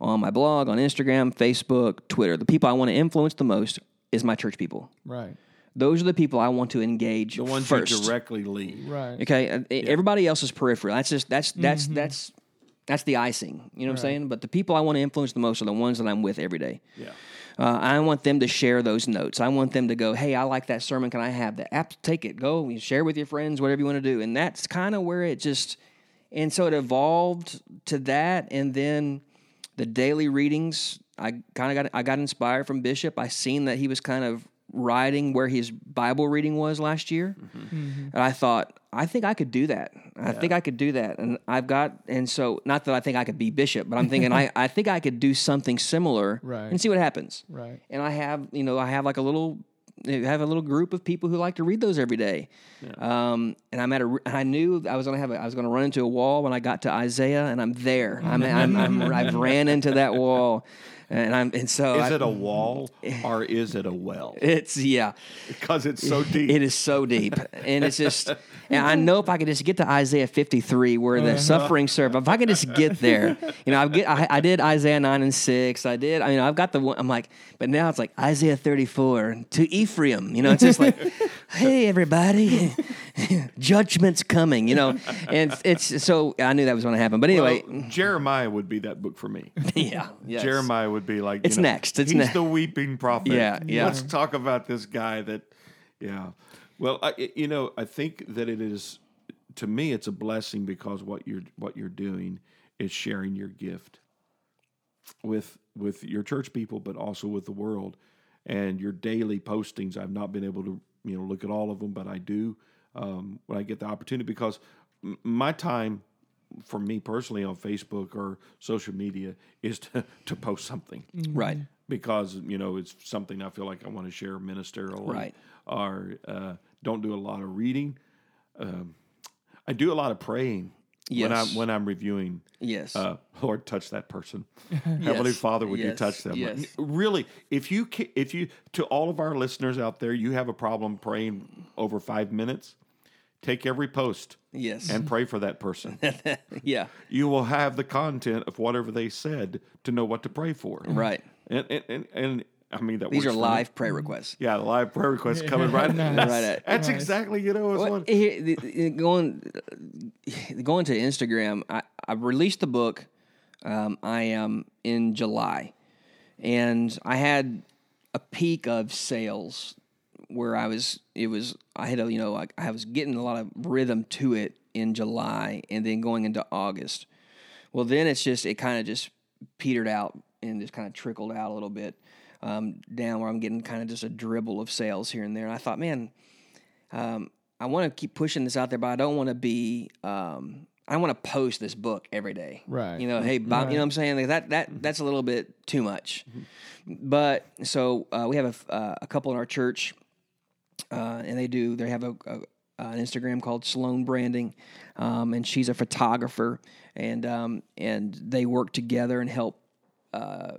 on my blog, on Instagram, Facebook, Twitter, the people I want to influence the most is my church people. Right. Those are the people I want to engage The ones first. you directly lead. Right. Okay, uh, everybody else is peripheral. That's just that's that's that's that's the icing. You know what I'm saying? But the people I want to influence the most are the ones that I'm with every day. Yeah. Uh, I want them to share those notes. I want them to go, "Hey, I like that sermon. Can I have that? App, take it. Go share with your friends, whatever you want to do." And that's kind of where it just, and so it evolved to that, and then the daily readings. I kind of got I got inspired from Bishop. I seen that he was kind of riding where his Bible reading was last year, and I thought, I think I could do that. I think I could do that, and I've got, and so not that I think I could be Bishop, but I'm thinking I I think I could do something similar, Right. and see what happens Right. and I have you know I have like a little have a little group of people who like to read those every day. Um, and I'm at a and I knew I was gonna have a, I was gonna run into a wall when I got to Isaiah, and I'm there. I'm, I'm, I'm I've ran into that wall, and I'm and so Is I- it a wall or is it a well? it's yeah. Because it's so deep. It is so deep, and it's just. And I know if I could just get to Isaiah 53, where the uh-huh. suffering serve, if I could just get there, you know, I get, I, I did Isaiah 9 and 6. I did, I mean, I've got the one. I'm like, but now it's like Isaiah 34 to Ephraim. You know, it's just like, hey everybody, judgment's coming. You know, and it's, so I knew that was going to happen. But anyway, Well, Jeremiah would be that book for me. yeah, yes. Jeremiah would be like It's know, next. It's he's ne- the weeping prophet. Yeah, yeah. Let's talk about this guy that, yeah. Well, I, you know, I think that it is to me it's a blessing because what you're what you're doing is sharing your gift with with your church people, but also with the world. And your daily postings, I've not been able to you know look at all of them, but I do um, when I get the opportunity because m- my time for me personally on Facebook or social media is to, to post something right, because you know it's something I feel like I want to share ministerially, Right. Or uh, don't do a lot of reading. Um, I do a lot of praying when I'm when I'm reviewing. yes, Uh, Lord, touch that person. Heavenly Yes. Father, would you touch them? Yes. Really, if you if you to all of our listeners out there, you have a problem praying over five minutes, take every post yes, and pray for that person. yeah, you will have the content of whatever they said to know what to pray for. right. And and and, and I mean that These works are for me. live prayer requests. Yeah, the live prayer requests coming right. Nice. That's, Right at- that's Nice. exactly you know. It's Well, one, here, the- the- going going to Instagram, I, I released the book. Um, I am in July, and I had a peak of sales where I was. It was I had a you know like I was getting a lot of rhythm to it in July, and then going into August. Well, then it's just it kind of just petered out and just kind of trickled out a little bit um, down where I'm getting kind of just a dribble of sales here and there. And I thought, man, um, I want to keep pushing this out there, but I don't want to be. Um, I don't want to post this book every day. Right. You know, hey, Bob, you know what I'm saying? Like that that that's a little bit too much. But so uh, we have a, uh, a couple in our church, uh, and they do. They have a, a an Instagram called Sloan Branding, um, and she's a photographer, and um, and they work together and help uh,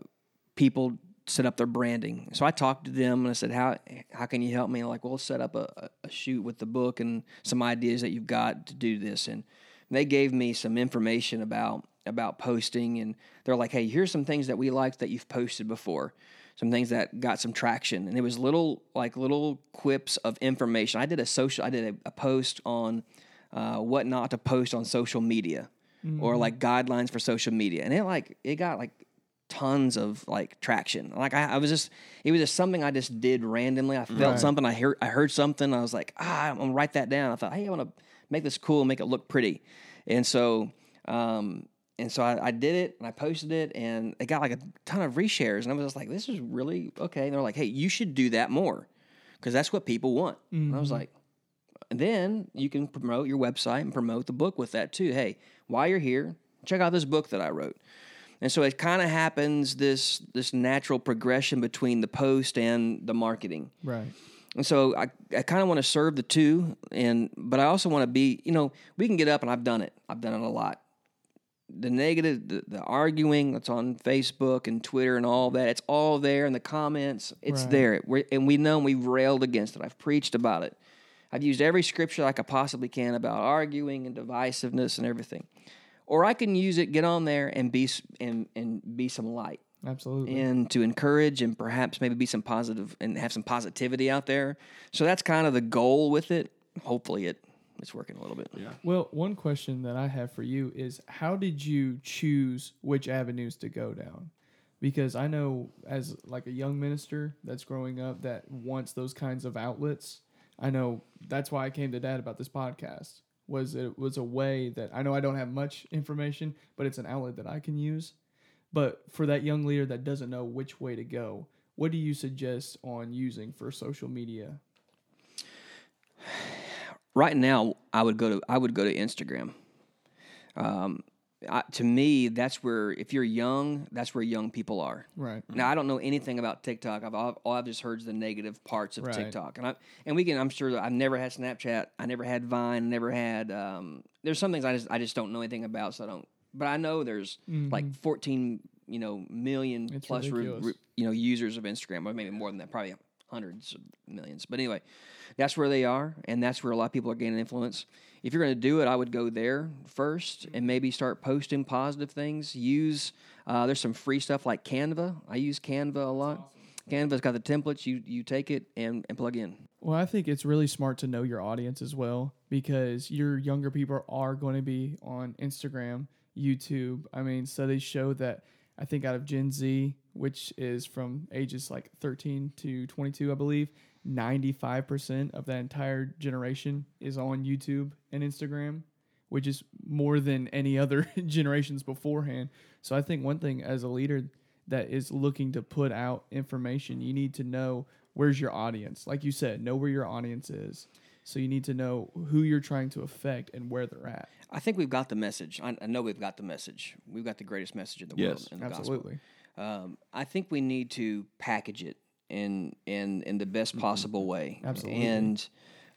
people set up their branding. So I talked to them and I said, "How how can you help me?" And like, "Well, set up a, a- a shoot with the book and some ideas that you've got to do this." And they gave me some information about about posting, and they're like, "Hey, here's some things that we liked that you've posted before." Some things that got some traction, and it was little like little quips of information. I did a social, I did a, a post on uh, what not to post on social media, or like guidelines for social media, and it like it got like tons of like traction. Like I, I was just, it was just something I just did randomly. I felt Right. something. I heard, I heard something. I was like, ah, I'm gonna write that down. I thought, hey, I want to make this cool, and make it look pretty. And so, um, and so I, I did it and I posted it and it got like a ton of reshares. And I was just like, this is really okay. And they're like, hey, you should do that more because that's what people want. And I was mm-hmm. like, and then you can promote your website and promote the book with that too. Hey, while you're here, check out this book that I wrote. And so it kind of happens this this natural progression between the post and the marketing. Right. And so I, I kind of want to serve the two, and but I also want to be, you know, we can get up and I've done it. I've done it a lot. The negative, the, the arguing that's on Facebook and Twitter and all that, it's all there in the comments. It's Right. there. We're, and we know we've railed against it. I've preached about it. I've used every scripture I could possibly can about arguing and divisiveness and everything. Or I can use it, get on there and be and, and be some light Absolutely. and to encourage and perhaps maybe be some positive and have some positivity out there. So that's kind of the goal with it. Hopefully it it's working a little bit. Yeah. Well, one question that I have for you is how did you choose which avenues to go down? Because I know as like a young minister that's growing up that wants those kinds of outlets. I know that's why I came to dad about this podcast. Was it was a way that I know I don't have much information, but it's an outlet that I can use. But for that young leader that doesn't know which way to go, what do you suggest on using for social media? Right now, I would go to I would go to Instagram. Um, I, to me, that's where if you're young, that's where young people are. Right. Now I don't know anything about TikTok. I've all, I've just heard is the negative parts of Right. TikTok, and I and we can. I'm sure that I've never had Snapchat. I never had Vine. Never had. Um, there's some things I just I just don't know anything about, so I don't. But I know there's like 14 you know million It's plus re, re- you know users of Instagram, or maybe more than that, probably hundreds of millions. But anyway, that's where they are, and that's where a lot of people are gaining influence. If you're going to do it, I would go there first and maybe start posting positive things. Use uh, there's some free stuff like Canva. I use Canva a lot. Canva's got the templates. You you take it and, and plug in. Well, I think it's really smart to know your audience as well because your younger people are going to be on Instagram, YouTube. I mean, studies show that I think out of Gen Z, which is from ages like 13 to 22, I believe, 95% of that entire generation is on YouTube and Instagram, which is more than any other generations beforehand. So I think one thing as a leader that is looking to put out information, you need to know where's your audience. Like you said, know where your audience is. So you need to know who you're trying to affect and where they're at. I think we've got the message. I, I know we've got the message. We've got the greatest message in the world Yes. in the gospel. Absolutely. Um, I think we need to package it in in in the best possible way. Absolutely. And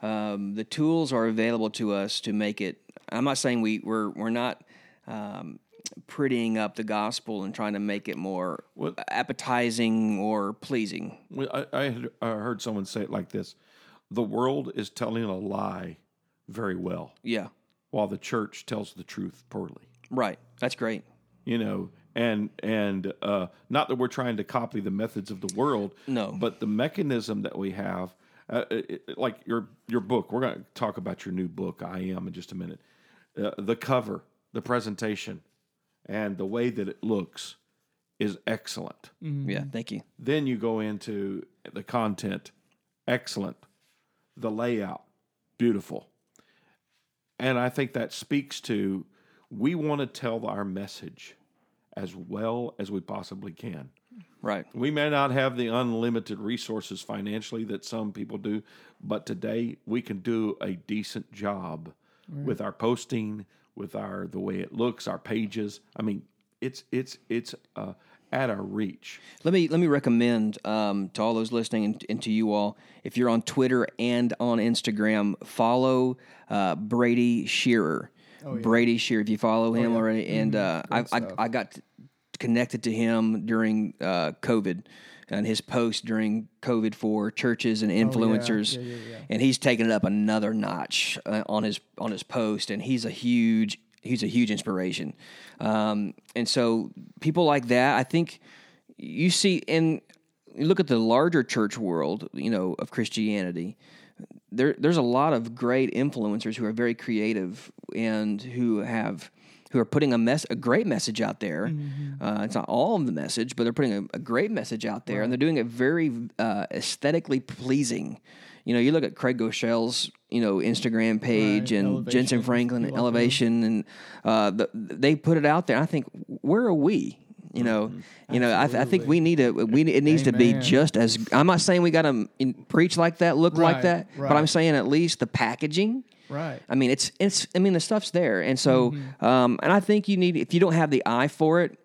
um, the tools are available to us to make it. I'm not saying we we're we're not um, prettying up the gospel and trying to make it more Well- appetizing or pleasing. Well, I, I had I heard someone say it like this: "The world is telling a lie very well, Yeah, while the church tells the truth poorly." right. That's great. You know, and and uh, not that we're trying to copy the methods of the world, No. but the mechanism that we have, uh, it, it- like your your book. We're going to talk about your new book, I Am, in just a minute. Uh, the cover, the presentation, and the way that it looks is excellent. Yeah, thank you. Then you go into the content, excellent. The layout, beautiful. And I think that speaks to we want to tell our message as well as we possibly can. Right. We may not have the unlimited resources financially that some people do, but today we can do a decent job with our posting, with our the way it looks, our pages. I mean, it's it's it's uh, at our reach. Let me let me recommend um, to all those listening and, and to you all, if you're on Twitter and on Instagram, follow uh, Brady Shearer. Brady Shearer, if you follow him already, and uh, I, I. I got t- connected to him during uh, COVID and his post during COVID for churches and influencers, Yeah, yeah, yeah. and he's taken it up another notch uh, on his on his post, and he's a huge he's a huge inspiration. Um, and so people like that, I think you see, and you look at the larger church world, you know, of Christianity. There, there's a lot of great influencers who are very creative and who have who are putting a mess a great message out there. Uh, it's not all of the message, but they're putting a, a great message out there, and they're doing it very uh, aesthetically pleasing. You know, you look at Craig Groeschel's you know Instagram page Right, and Elevation, Jentezen Franklin and. Elevation, and uh, the, they put it out there. I think where are we? You know, you know. I, th- I think we need to. We it needs to be just as. I'm not saying we got to preach like that, look like that, right. but I'm saying at least the packaging. Right. I mean, it's it's. I mean, the stuff's there, and so, Mm-hmm. um, and I think you need if you don't have the eye for it,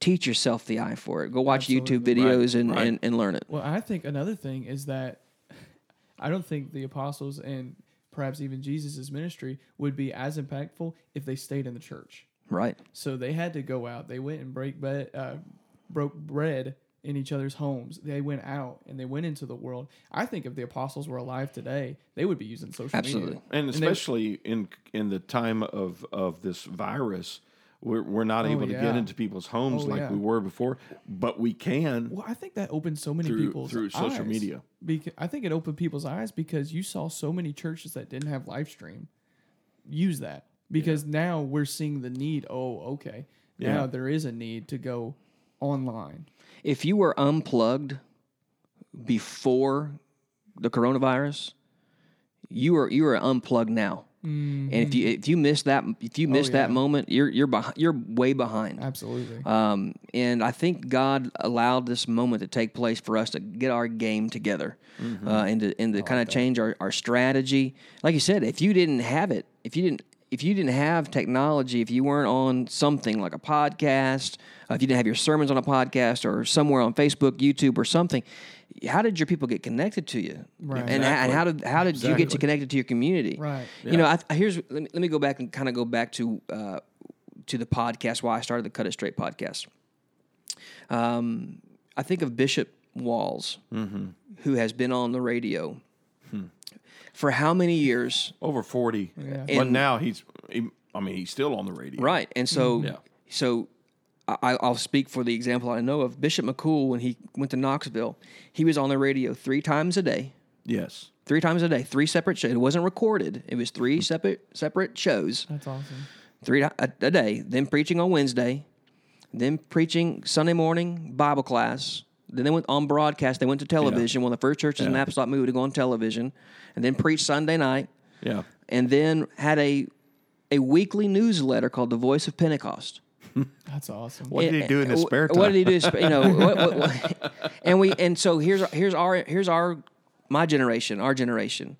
teach yourself the eye for it. Go watch YouTube Absolutely. videos and, right. and, and learn it. Well, I think another thing is that I don't think the apostles and perhaps even Jesus's ministry would be as impactful if they stayed in the church. Right. So they had to go out. They went and break bread, uh, broke bread in each other's homes. They went out and they went into the world. I think if the apostles were alive today, they would be using social Absolutely. media. and they- especially in in the time of of this virus, we're we're not oh, able to get into people's homes Oh, like yeah. we were before, but we can. Well, I think that opened so many Through- people's through social eyes. media. Because I think it opened people's eyes because you saw so many churches that didn't have live stream use that because now we're seeing the need. Oh, okay, now Yeah. there is a need to go online. If you were unplugged before the coronavirus, you are you are unplugged now. And if you if you miss that if you miss that yeah. moment, you're you're behind, you're way behind. Absolutely. Um, and I think God allowed this moment to take place for us to get our game together uh, and to, and to kind of change our, our strategy. Like you said, if you didn't have it, if you didn't if you didn't have technology, if you weren't on something like a podcast, uh, if you didn't have your sermons on a podcast or somewhere on Facebook, YouTube, or something, how did your people get connected to you? Right. And, ha- and how did how did you get to Exactly. connected to your community? Right. You know, I, here's let me, let me go back and kind of go back to uh, to the podcast. Why I started the Cut It Straight podcast. Um, I think of Bishop Walls, who has been on the radio for how many years? Over forty, Yeah. but now he's. He, I mean, he's still on the radio. Right, and so mm-hmm. Yeah. so I, I'll speak for the example I know of. Bishop McCool, when he went to Knoxville, he was on the radio three times a day. Yes. Three times a day, three separate shows. It wasn't recorded. It was three mm-hmm. separate separate shows. That's awesome. three a, a day, then preaching on Wednesday, then preaching Sunday morning Bible class. Then they went on broadcast. They went to television. One of the first churches in Yeah. Apostolic moved to go on television, and then preached Sunday night, Yeah. and then had a a weekly newsletter called the Voice of Pentecost. That's awesome. What did he do in his spare time? What did he do? in sp- You know, what, what, what- and we and so here's here's our here's our my generation, our generation,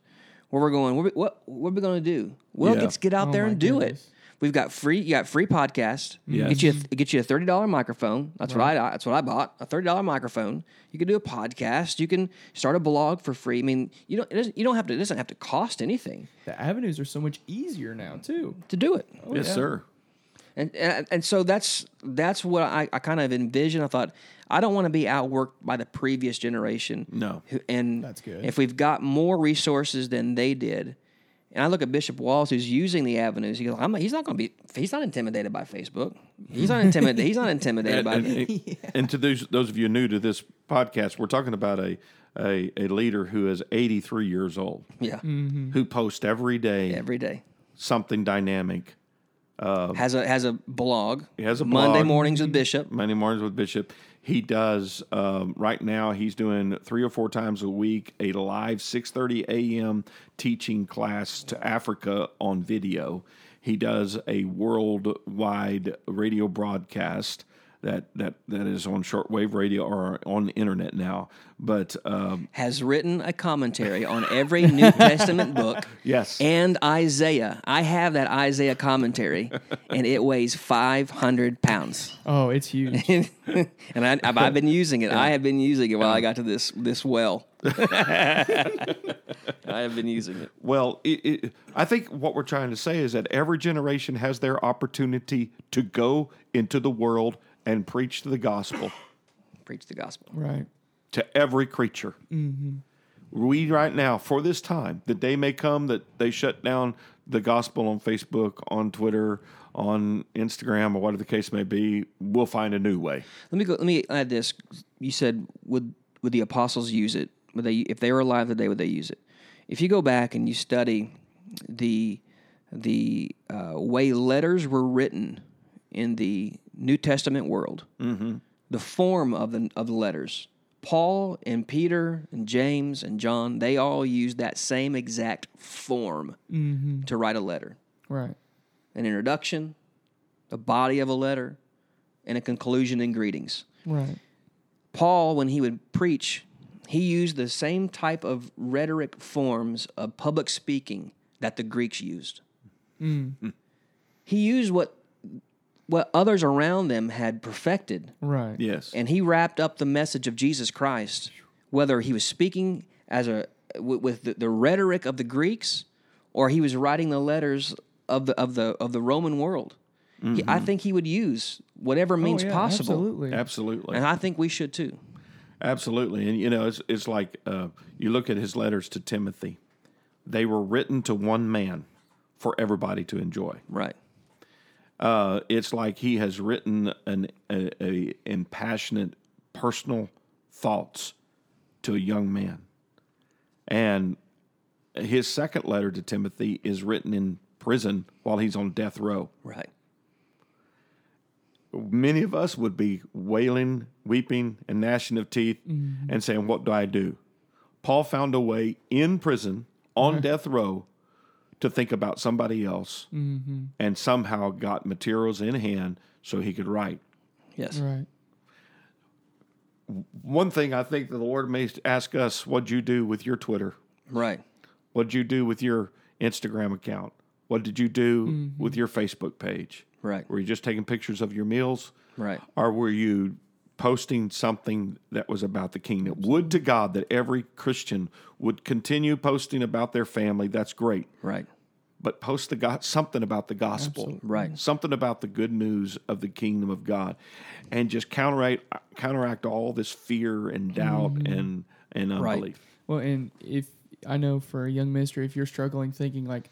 where we're going. What we- what what are we going to do? Well, Yeah. let's get out Oh there my and do goodness. it. We've got free. You got free podcast. Yes. Get you a, get you a thirty dollar microphone. That's what I that's what I bought. A thirty dollar microphone. You can do a podcast. You can start a blog for free. I mean, you don't it doesn't, you don't have to. It doesn't have to cost anything The avenues are so much easier now too. to do it. Oh, yes, yeah. sir. And, and and so that's that's what I, I kind of envisioned. I thought I don't want to be outworked by the previous generation. No. Who, and That's good. If we've got more resources than they did, and I look at Bishop Walls, who's using the avenues. He goes, I'm, he's not going to be. He's not intimidated by Facebook. He's not intimidated. he's not intimidated And, by. and, and- and to those those of you new to this podcast, we're talking about a a, a leader who is 83 years old, yeah, mm-hmm. who posts every day every day something dynamic. Uh, has a has a blog. He has a Monday mornings with Bishop. Monday mornings with Bishop. He does um, right now. He's doing three or four times a week a live 6:30 a.m. teaching class to Africa on video. He does a worldwide radio broadcast that that that is on shortwave radio or on the internet now. But um, Has written a commentary on every New Testament book. yes, and Isaiah. I have that Isaiah commentary, and it weighs 500 pounds. Oh, it's huge. and I, I've, I've been using it. I have been using it while I got to this this well. I have been using it. Well, it, it, I think what we're trying to say is that every generation has their opportunity to go into the world and preach the gospel Preach the gospel. right. to every creature. We right now, for this time, the day may come that they shut down the gospel on Facebook, on Twitter, on Instagram, or whatever the case may be. We'll find a new way. Let me go. Let me add this. You said would would the apostles use it? Would they if they were alive today? Would they use it? If you go back and you study the the uh, way letters were written in the New Testament world, mm-hmm. the form of the of the letters. Paul and Peter and James and John, they all used that same exact form mm-hmm. to write a letter Right. an introduction, the body of a letter, and a conclusion and greetings. Right. Paul, when he would preach, he used the same type of rhetoric forms of public speaking that the Greeks used. Mm. He used what what others around them had perfected. Right. Yes. And he wrapped up the message of Jesus Christ, whether he was speaking as a with, with the, the rhetoric of the Greeks, or he was writing the letters of the of the of the Roman world. He, I think he would use whatever means Oh, yeah, possible, Absolutely. Absolutely. and I think we should too. Absolutely. And, you know, it's, it's like uh, you look at his letters to Timothy, they were written to one man for everybody to enjoy. Right. Uh, it's like he has written an a, a impassionate personal thoughts to a young man. And his second letter to Timothy is written in prison while he's on death row. Right. many of us would be wailing, weeping, and gnashing of teeth and saying, What do I do? Paul found a way in prison on death row to think about somebody else mm-hmm. and somehow got materials in hand so he could write. Yes. Right. One thing I think the Lord may ask us, What'd you do with your Twitter? Right. What'd you do with your Instagram account? What did you do mm-hmm. with your Facebook page? Right. Were you just taking pictures of your meals? Right. or were you posting something that was about the kingdom? Would to God that every Christian would continue posting about their family. That's great. Right. But post the go- something about the gospel, Right. Something about the good news of the kingdom of God, and just counteract counteract all this fear and doubt mm-hmm. and and Right. unbelief. Well, and if I know for a young minister, if you're struggling thinking like,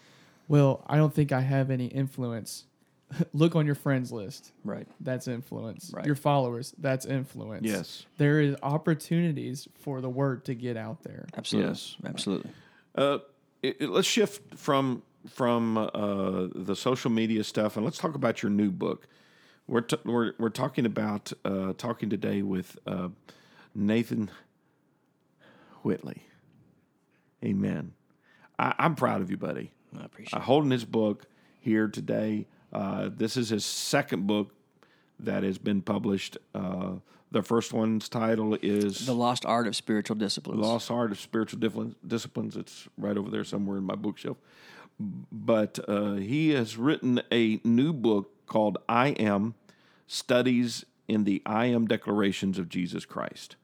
well, I don't think I have any influence, look on your friends list. Right. That's influence. Right. Your followers, that's influence. Yes. There is opportunities for the word to get out there. Absolutely. Yes. Absolutely. Uh, it, it- let's shift from from uh, the social media stuff and let's talk about your new book. We're t- we're we're talking about uh, talking today with uh, Nathan Whitley. Amen. I, I'm proud of you, buddy. I appreciate Uh, holding this book here today. Uh, this is his second book that has been published. Uh, the first one's title is. The lost art of spiritual disciplines. The Lost Art of Spiritual Discipline- Disciplines. It's right over there somewhere in my bookshelf. But uh, he has written a new book called I Am Studies in the I Am Declarations of Jesus Christ.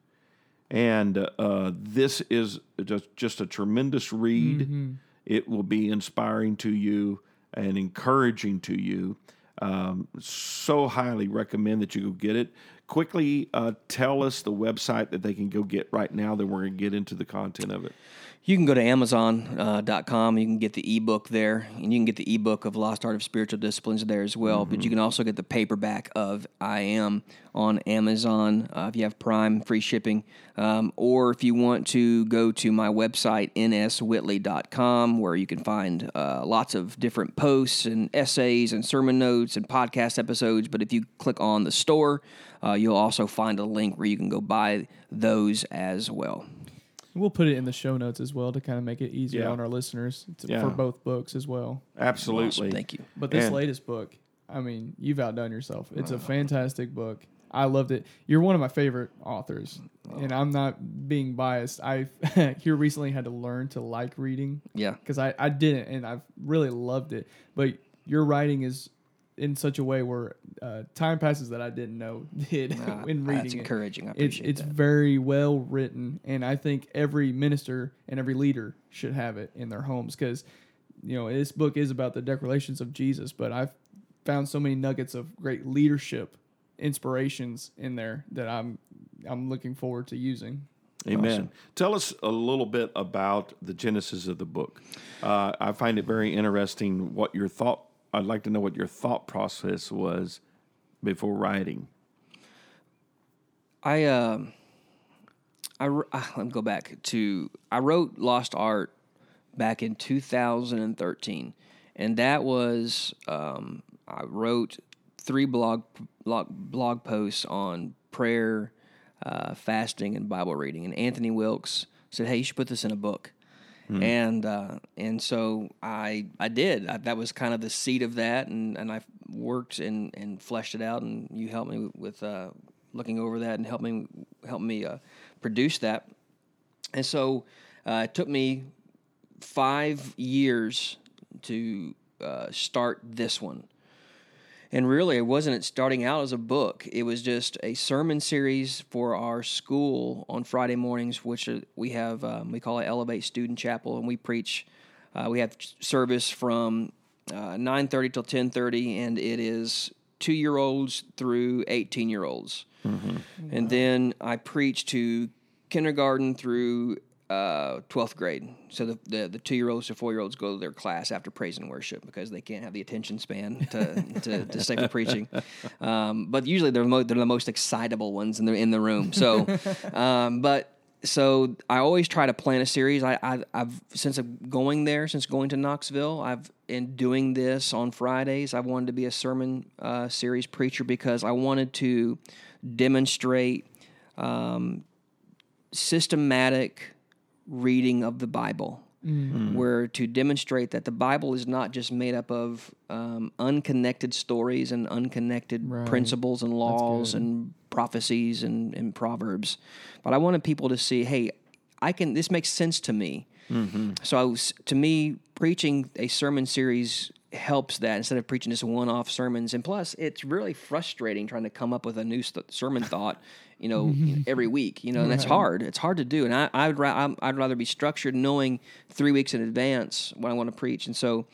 And uh, this is just, just a tremendous read. It will be inspiring to you and encouraging to you. Um, so highly recommend that you go get it. Quickly uh, tell us the website that they can go get right now. Then we're going to get into the content of it. You can go to Amazon.com. you can get the ebook there, and you can get the ebook of Lost Art of Spiritual Disciplines there as well. But you can also get the paperback of I Am on Amazon uh, if you have Prime, free shipping. Um, or if you want to go to my website, nswhitley.com, where you can find uh, lots of different posts and essays and sermon notes and podcast episodes. But if you click on the store, uh, you'll also find a link where you can go buy those as well. We'll put it in the show notes as well to kind of make it easier Yeah. on our listeners to, Yeah. for both books as well. Absolutely. Awesome. Thank you. But this And- latest book, I mean, you've outdone yourself. It's a fantastic book. I loved it. You're one of my favorite authors, and I'm not being biased. I here recently had to learn to like reading Yeah. because I, I didn't, and I've really loved it. But your writing is in such a way where uh, time passes that I didn't know did Ah, in That's reading it. encouraging. I It's appreciate it's that. very well written, and I think every minister and every leader should have it in their homes because you know this book is about the declarations of Jesus, but I've found so many nuggets of great leadership inspirations in there that I'm I'm looking forward to using. Amen. Tell us a little bit about the genesis of the book. Uh, I find it very interesting what your thought. I'd like to know what your thought process was before writing. I um, I wr- ah, let me go back to I wrote Lost Art back in 2013, and that was um, I wrote three blog blog blog posts on prayer, uh, fasting, and Bible reading. And Anthony Wilkes said, "Hey, you should put this in a book." And uh, and so I I did. I, that was kind of the seed of that, and, and I worked and, and fleshed it out. And you helped me with uh, looking over that and helped me help me uh, produce that. And so uh, it took me five years to uh, start this one. And really, it wasn't starting out as a book. It was just a sermon series for our school on Friday mornings, which we have, um, we call it Elevate Student Chapel, and we preach. Uh, we have service from uh, 9.30 till 10.30, and it is two-year-olds through 18-year-olds. And then I preach to kindergarten through uh, 12th grade. So the, the, the two year olds to four year olds go to their class after praise and worship because they can't have the attention span to, to, to stay for preaching. Um, but usually they're, mo- they're the most excitable ones in the, in the room. So, um, but so I always try to plan a series. I, I, I've since going there, since going to Knoxville, I've in doing this on Fridays. I wanted to be a sermon uh, series preacher because I wanted to demonstrate um, systematic reading of the Bible, where to demonstrate that the Bible is not just made up of um, unconnected stories and unconnected Right. principles and laws and prophecies and, and proverbs, but I wanted people to see, hey, I can. This makes sense to me. So I was, to me, preaching a sermon series helps that instead of preaching just one-off sermons. And plus, it's really frustrating trying to come up with a new st- sermon thought, you know, every week. You know, and that's hard. It's hard to do. And I, I'd ra- I'm- I'd rather be structured, knowing three weeks in advance what I want to preach. And so,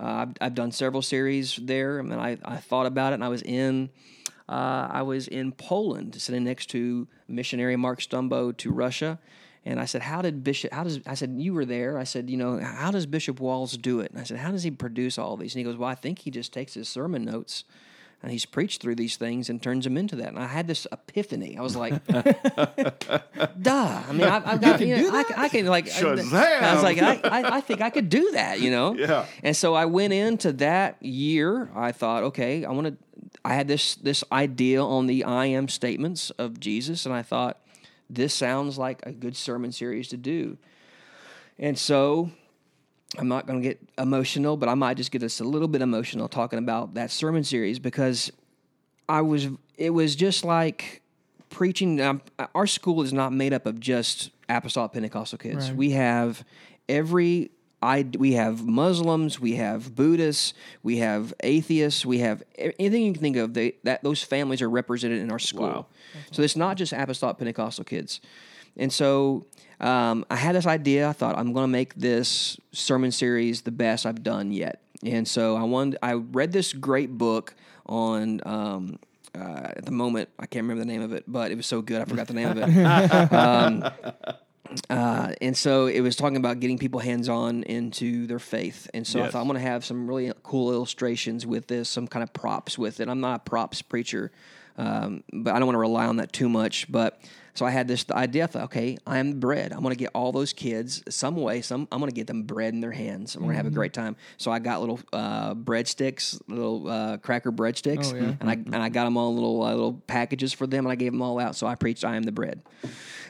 uh, I've, I've done several series there. I mean, I, I thought about it, and I was in. Uh, I was in Poland, sitting next to missionary Mark Stumbo to Russia, and I said, "How did Bishop? How does?" I said, "You were there." I said, "You know, how does Bishop Walls do it?" And I said, "How does he produce all these?" And he goes, "Well, I think he just takes his sermon notes." And he's preached through these things and turns them into that. And I had this epiphany. I was like, "Duh!" I mean, I've, I've got, you know, I, I can like. I was like, I, I, I think I could do that, you know. Yeah. And so I went into that year. I thought, okay, I want to. I had this this idea on the I am statements of Jesus, and I thought this sounds like a good sermon series to do. And so I'm not going to get emotional, but I might just get us a little bit emotional talking about that sermon series because I was. It was just like preaching. Um, our school is not made up of just apostolic Pentecostal kids. Right. We have every. I, we have Muslims, we have Buddhists, we have atheists, we have anything you can think of. They, that those families are represented in our school. Wow. So it's not just apostolic Pentecostal kids. And so um, I had this idea. I thought I'm going to make this sermon series the best I've done yet. And so I wanted. I read this great book on. Um, uh, at the moment, I can't remember the name of it, but it was so good, I forgot the name of it. um, uh, and so it was talking about getting people hands on into their faith. And so I thought I'm going to have some really cool illustrations with this, some kind of props with it. I'm not a props preacher, um, but I don't want to rely on that too much. But so I had this idea. I thought, okay, I am the bread. I'm going to get all those kids some way. Some I'm going to get them bread in their hands. I'm going to have a great time. So I got little uh, breadsticks, little uh, cracker breadsticks, Oh, yeah. and I and I got them all little uh, little packages for them, and I gave them all out. So I preached, "I am the bread."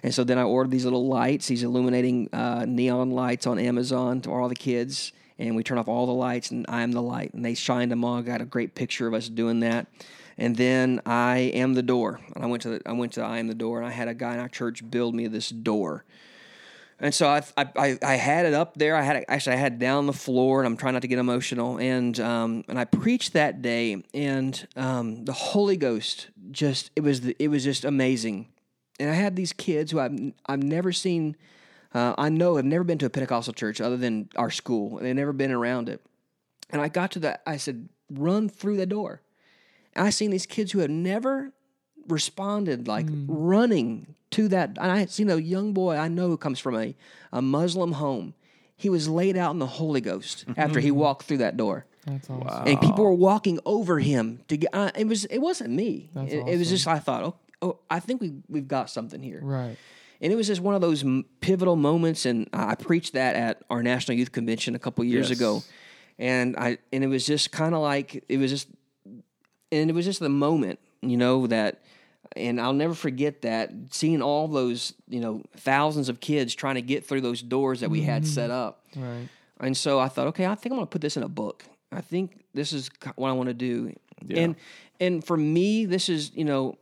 And so then I ordered these little lights, these illuminating uh, neon lights on Amazon to all the kids. And we turned off all the lights, and I am the light. And they shined them all. Got a great picture of us doing that. And then I am the door. And I went to the, I went to I am the door, and I had a guy in our church build me this door. And so I, I, I- had it up there. I had actually I had it down the floor, and I'm trying not to get emotional. And um, and I preached that day, and um, the Holy Ghost just it was the, it was just amazing. And I had these kids who I've I've never seen. Uh, I know have never been to a Pentecostal church other than our school. And they've never been around it. And I got to that. I said, "Run through the door." And I seen these kids who have never responded like running to that. And I had seen a young boy I know who comes from a, a Muslim home. He was laid out in the Holy Ghost after he walked through that door. That's awesome. And people were walking over him to get. Uh, it was. It wasn't me. That's It, it was just. I thought. Oh, oh, I think we we've got something here. Right. And it was just one of those pivotal moments. And I preached that at our National Youth Convention a couple years Yes. ago. And I and it was just kind of like it was just, and it was just the moment, you know that. And I'll never forget that seeing all those, you know, thousands of kids trying to get through those doors that we had set mm-hmm. up. Right. And so I thought, okay, I think I'm going to put this in a book. I think this is what I want to do. Yeah. And and for me, this is you know,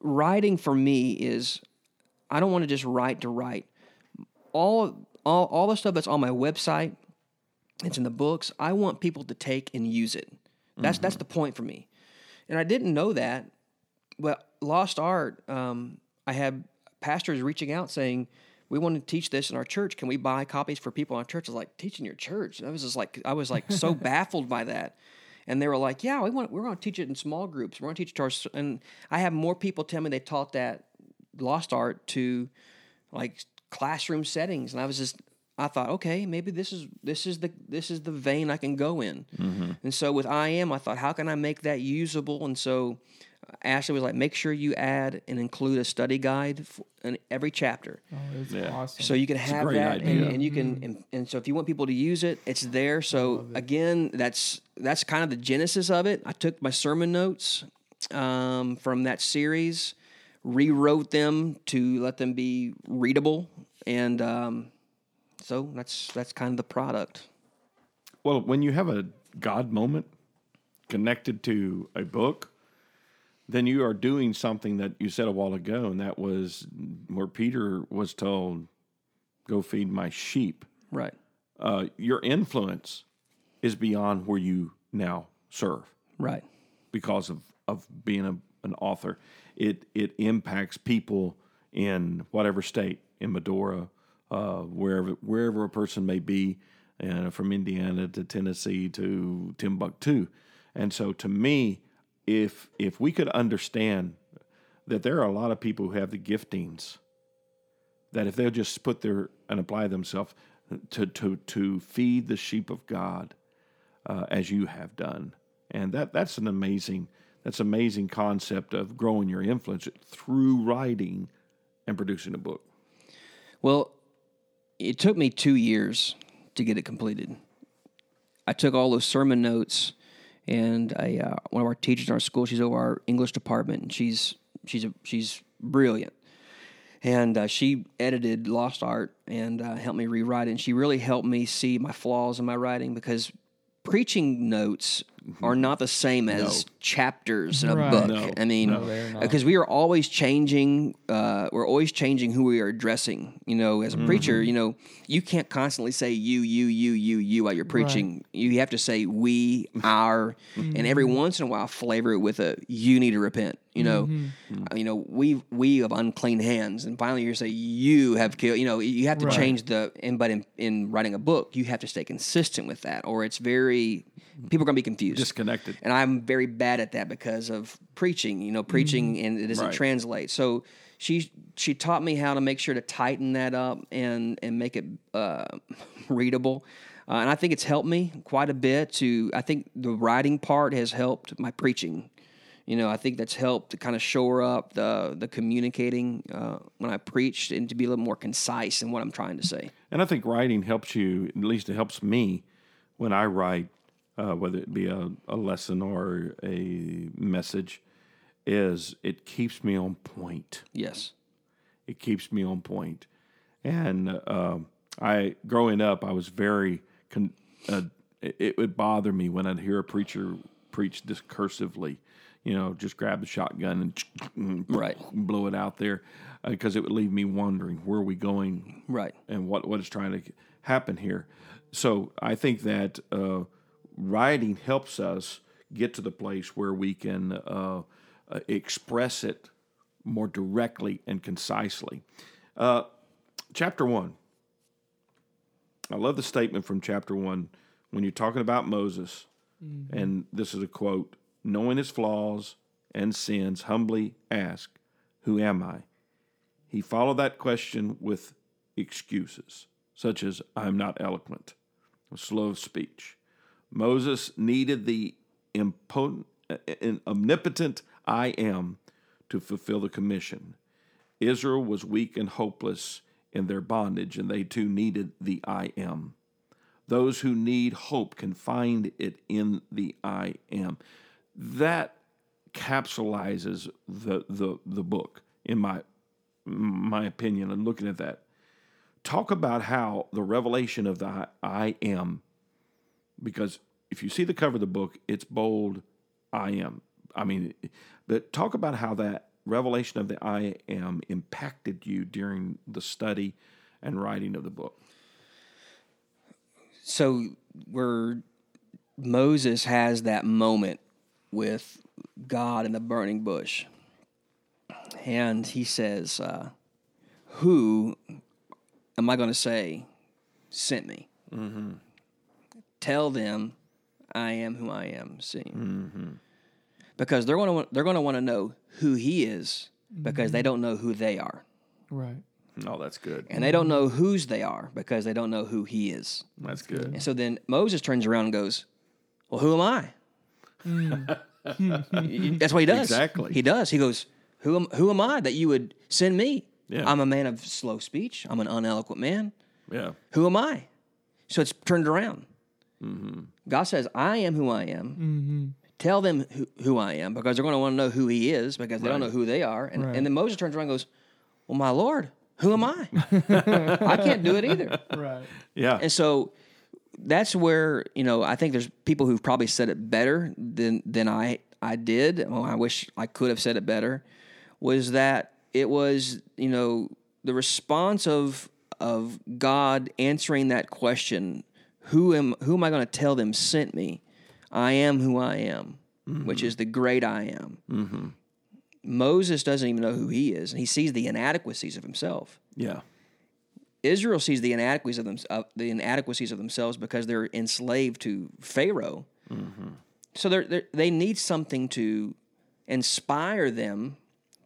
writing for me is I don't want to just write to write. All all all the stuff that's on my website, it's in the books. I want people to take and use it. That's that's the point for me. And I didn't know that. But Lost Art, um, I had pastors reaching out saying, "We want to teach this in our church. Can we buy copies for people in our church?" I was like, "Teaching your church?" I was just like, I was like so baffled by that. And they were like, "Yeah, we want we're going to teach it in small groups. We're going to teach it to our." And I have more people tell me they taught that Lost Art to like classroom settings, and I was just I thought, okay, maybe this is this is the this is the vein I can go in. And so with I am, I thought, how can I make that usable? And so uh, Ashley was like, make sure you add and include a study guide for, in every chapter. Oh, it's Yeah. awesome. So you can have that, and, and you can, and, and so if you want people to use it, it's there. So again, that's that's kind of the genesis of it. I took my sermon notes um, from that series, rewrote them to let them be readable, and um, so that's that's kind of the product. Well, when you have a God moment connected to a book, then you are doing something that you said a while ago, and that was where Peter was told, "Go feed my sheep." Right. Uh, your influence is beyond where you now serve Right. because of of being a, an author. It it impacts people in whatever state in Medora, uh, wherever wherever a person may be, uh, from Indiana to Tennessee to Timbuktu. And so, to me, if if we could understand that there are a lot of people who have the giftings that if they'll just put their and apply themselves to to to feed the sheep of God uh, as you have done, and that that's an amazing that's amazing concept of growing your influence through writing and producing a book. Well, it took me two years to get it completed. I took all those sermon notes, and I, uh, one of our teachers in our school, she's over our English department, and she's she's a, she's brilliant, and uh, she edited Lost Art and uh, helped me rewrite it. And she really helped me see my flaws in my writing because preaching notes are mm-hmm. not the same as chapters in a Right. book. No. I mean, No, because we are always changing. Uh, we're always changing who we are addressing. You know, as a mm-hmm. preacher, you know, you can't constantly say you, you, you, you, you while you're preaching. You have to say we, our, and every mm-hmm. once in a while flavor it with a you need to repent. You know, Uh, you know, we we have unclean hands, and finally you say you have killed. You know, you have to Right. change the. And but in, in writing a book, you have to stay consistent with that, or it's very people are going to be confused Disconnected. and I'm very bad at that because of preaching. You know, preaching and it doesn't Right. translate. So she she taught me how to make sure to tighten that up and and make it uh, readable. Uh, and I think it's helped me quite a bit. To I think the writing part has helped my preaching. You know, I think that's helped to kind of shore up the the communicating uh, when I preached and to be a little more concise in what I'm trying to say. And I think writing helps you, at least it helps me when I write, uh, whether it be a, a lesson or a message, is it keeps me on point. Yes. It keeps me on point. And uh, I, growing up, I was very, con- uh, it, it would bother me when I'd hear a preacher preach discursively, you know, just grab the shotgun and Right. blow it out there, because it would leave me wondering where are we going Right. and what, what is trying to happen here. So I think that uh, writing helps us get to the place where we can uh, uh, express it more directly and concisely. Uh, chapter one. I love the statement from chapter one when you're talking about Moses, and this is a quote knowing his flaws and sins, humbly ask, Who am I? He followed that question with excuses, such as, I'm not eloquent, slow of speech. Moses needed the impotent, omnipotent I am to fulfill the commission. Israel was weak and hopeless in their bondage, and they too needed the I am. Those who need hope can find it in the I am. That capsulizes the the the book in my my opinion and looking at that. Talk about how the revelation of the I, am because if you see the cover of the book, it's bold I am. I mean, but talk about how that revelation of the I am impacted you during the study and writing of the book. so we're Moses has that moment with God in the burning bush. And he says, uh, Who am I going to say sent me? Mm-hmm. Tell them I am who I am. See, mm-hmm. because they're going to they're going to want to know who he is because they mm-hmm. don't know who they are, Right. Oh, that's good. and they don't know whose they are because they don't know who he is. That's good. And so then Moses turns around and goes, Well, who am I? Hmm. That's what he does. Exactly. He does. He goes, Who am who am I that you would send me? Yeah. I'm a man of slow speech. I'm an uneloquent man. Yeah. Who am I? So it's turned around. Mm-hmm. God says, I am who I am. Mm-hmm. Tell them who, who I am because they're going to want to know who he is because they don't know who they are. And, Right. and then Moses turns around and goes, Well, my Lord, who am I? I can't do it either. Right. Yeah. And so that's where you know I think there's people who've probably said it better than than I I did. Well, I wish I could have said it better. Was that it was you know the response of of God answering that question, who am who am I going to tell them sent me? I am who I am, mm-hmm. which is the great I am. Mm-hmm. Moses doesn't even know who he is, and he sees the inadequacies of himself. yeah. Israel sees the inadequacies of, them, of the inadequacies of themselves because they're enslaved to Pharaoh. Mm-hmm. So they're, they're, they need something to inspire them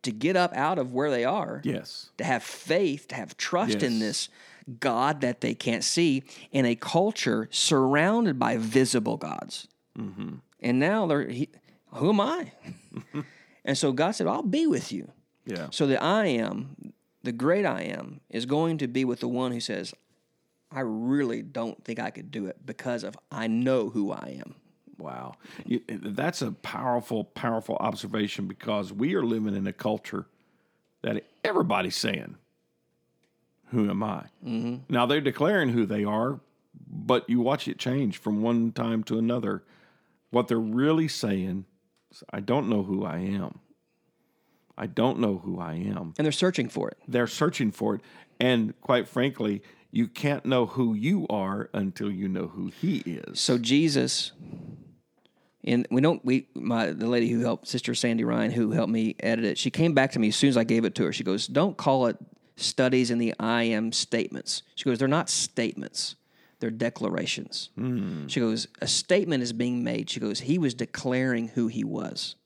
to get up out of where they are, Yes. to have faith, to have trust in this God that they can't see in a culture surrounded by visible gods. Mm-hmm. And now they're, he, who am I? and so God said, I'll be with you. Yeah. So the I am, the great I am, is going to be with the one who says, I really don't think I could do it because of I know who I am. Wow. You, that's a powerful, powerful observation because we are living in a culture that everybody's saying, Who am I? Mm-hmm. Now they're declaring who they are, but you watch it change from one time to another. What they're really saying is, I don't know who I am. I don't know who I am. And they're searching for it. They're searching for it. And quite frankly, you can't know who you are until you know who he is. So Jesus, and we don't we my the lady who helped Sister Sandy Ryan who helped me edit it, she came back to me as soon as I gave it to her. She goes, Don't call it studies in the I am statements. She goes, They're not statements. They're declarations. Hmm. She goes, a statement is being made. She goes, he was declaring who he was.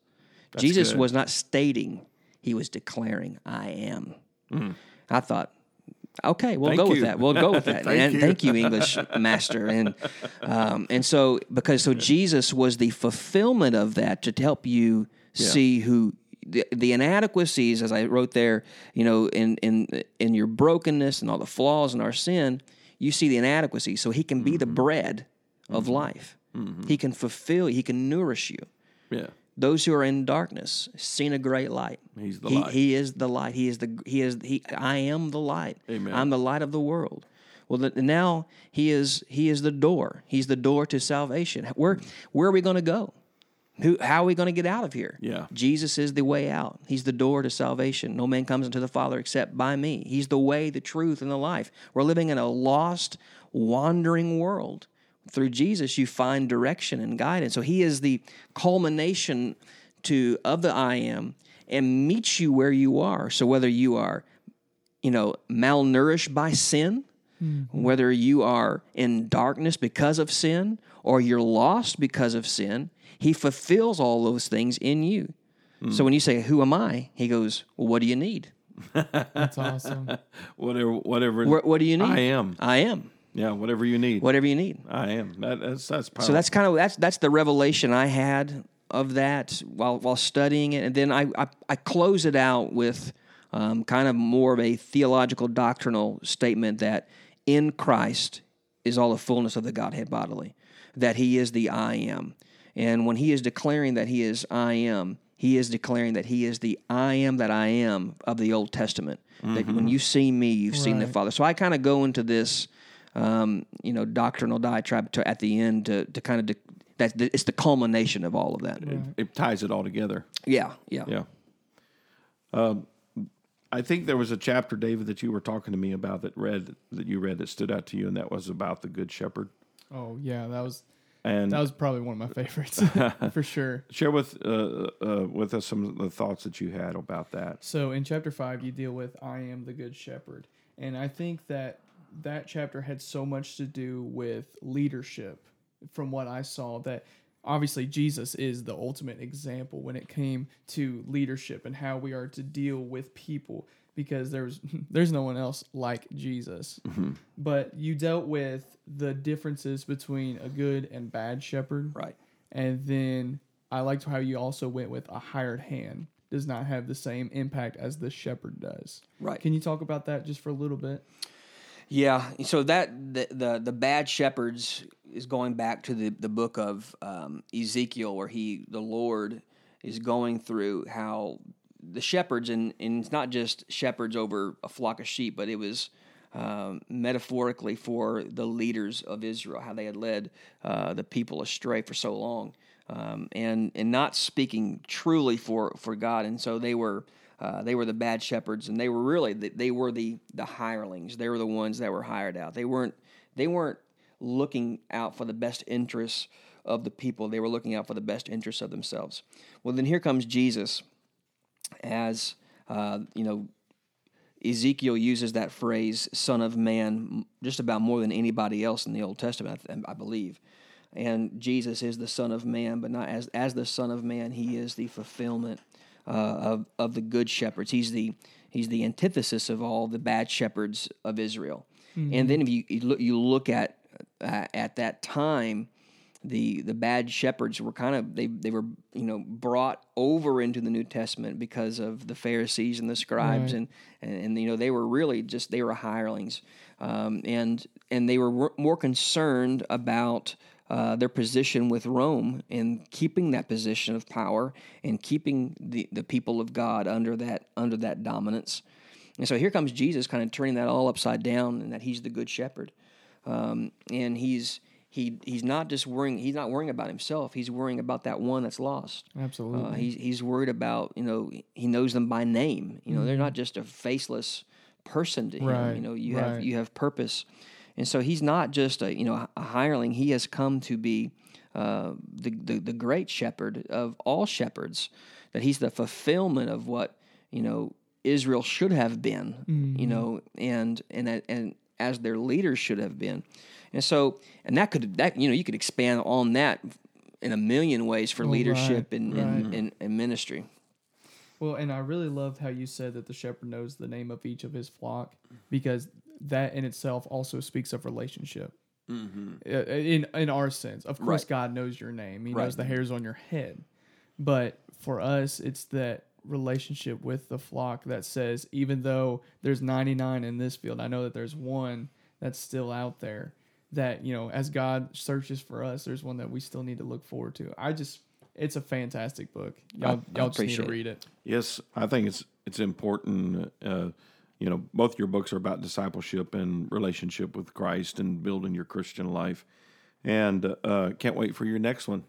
Jesus good. was not stating, he was declaring, I am. I thought, okay, we'll Thank go with that. We'll go with that. Thank and you. thank you, English master. And um, and so because so Jesus was the fulfillment of that to help you see who the, the inadequacies, as I wrote there, you know, in in in your brokenness and all the flaws in our sin, you see the inadequacies. So He can be Mm-hmm. the bread of life. He can fulfill. He can nourish you. yeah. Those who are in darkness seen a great light. He's the he, light. He is the light. He is the he is he. I am the light. Amen. I'm the light of the world. Well, the, now he is he is the door. He's the door to salvation. Where where are we going to go? Who how are we going to get out of here? Yeah. Jesus is the way out. He's the door to salvation. No man comes unto the Father except by me. He's the way, the truth, and the life. We're living in a lost, wandering world. Through Jesus, you find direction and guidance. So He is the culmination to of the I am and meets you where you are. So whether you are, you know, malnourished by sin, mm-hmm. whether you are in darkness because of sin, or you're lost because of sin, He fulfills all those things in you. Hmm. So when you say, "Who am I?" He goes, "Well, what do you need? That's awesome. Whatever, whatever. What, what do you need?" I am. I am. Yeah, whatever you need. Whatever you need. I am. That, that's that's powerful. So that's kind of that's that's the revelation I had of that while while studying it, and then I I, I close it out with um, kind of more of a theological doctrinal statement that in Christ is all the fullness of the Godhead bodily, that He is the I am, and when He is declaring that He is I am, He is declaring that He is the I am that I am of the Old Testament. That when you see me, you've seen the Father. So I kind of go into this um, you know, doctrinal diatribe to, at the end to, to kind of de- that it's the culmination of all of that. it ties it all together. Yeah, yeah, Yeah. Um, I think there was a chapter, David, that you were talking to me about that read that you read that stood out to you, and that was about the Good Shepherd. Oh yeah, that was and That was probably one of my favorites for sure. share with uh, uh, with us some of the thoughts that you had about that. So in chapter five, you deal with I am the good shepherd, and I think that that chapter had so much to do with leadership. From what I saw, that obviously Jesus is the ultimate example when it came to leadership and how we are to deal with people because there's there's no one else like Jesus. Mm-hmm. But you dealt with the differences between a good and bad shepherd. Right. And then I liked how you also went with a hired hand does not have the same impact as the shepherd does. Right. Can you talk about that just for a little bit? Yeah, so that the the, the bad shepherds is going back to the, the book of um, Ezekiel, where he the Lord is going through how the shepherds and and it's not just shepherds over a flock of sheep, but it was um, metaphorically for the leaders of Israel, how they had led uh, the people astray for so long, um, and and not speaking truly for for God, and so they were. Uh, they were the bad shepherds, and they were really the, they were the the hirelings. They were the ones that were hired out. They weren't they weren't looking out for the best interests of the people. They were looking out for the best interests of themselves. Well, then here comes Jesus, as uh, you know. Ezekiel uses that phrase "Son of Man" just about more than anybody else in the Old Testament, I, I believe. And Jesus is the Son of Man, but not as as the Son of Man. He is the fulfillment uh, of of the good shepherds. He's the he's the antithesis of all the bad shepherds of Israel. And then if you, you look you look at uh, at that time, the the bad shepherds were kind of they they were you know brought over into the New Testament because of the Pharisees and the scribes and, and and you know they were really just they were hirelings um, and and they were more concerned about uh, their position with Rome and keeping that position of power and keeping the, the people of God under that under that dominance. And so here comes Jesus, kind of turning that all upside down, and that He's the Good Shepherd, um, and He's he he's not just worrying. He's not worrying about himself. He's worrying about that one that's lost. Absolutely. Uh, he's he's worried about you know he knows them by name. You know they're not just a faceless person to him. Right, You know you right. have you have purpose, and so he's not just a you know a hireling. He has come to be uh, the, the the great shepherd of all shepherds. That he's the fulfillment of what you know Israel should have been. Mm-hmm. You know and and and as their leaders should have been. And so, and that could that you know you could expand on that in a million ways for leadership and, and, and, and ministry. Well, and I really loved how you said that the shepherd knows the name of each of his flock because that in itself also speaks of relationship. Mm-hmm. In in our sense, of course, Right. God knows your name. He Right. knows the hairs on your head. But for us, it's that relationship with the flock that says, even though there's 99 in this field, I know that there's one that's still out there. That you know, as God searches for us, there's one that we still need to look forward to. I just, it's a fantastic book. Y'all, I y'all just need appreciate to it. read it. Yes, I think it's it's important. Uh, you know, both your books are about discipleship and relationship with Christ and building your Christian life. And uh, can't wait for your next one.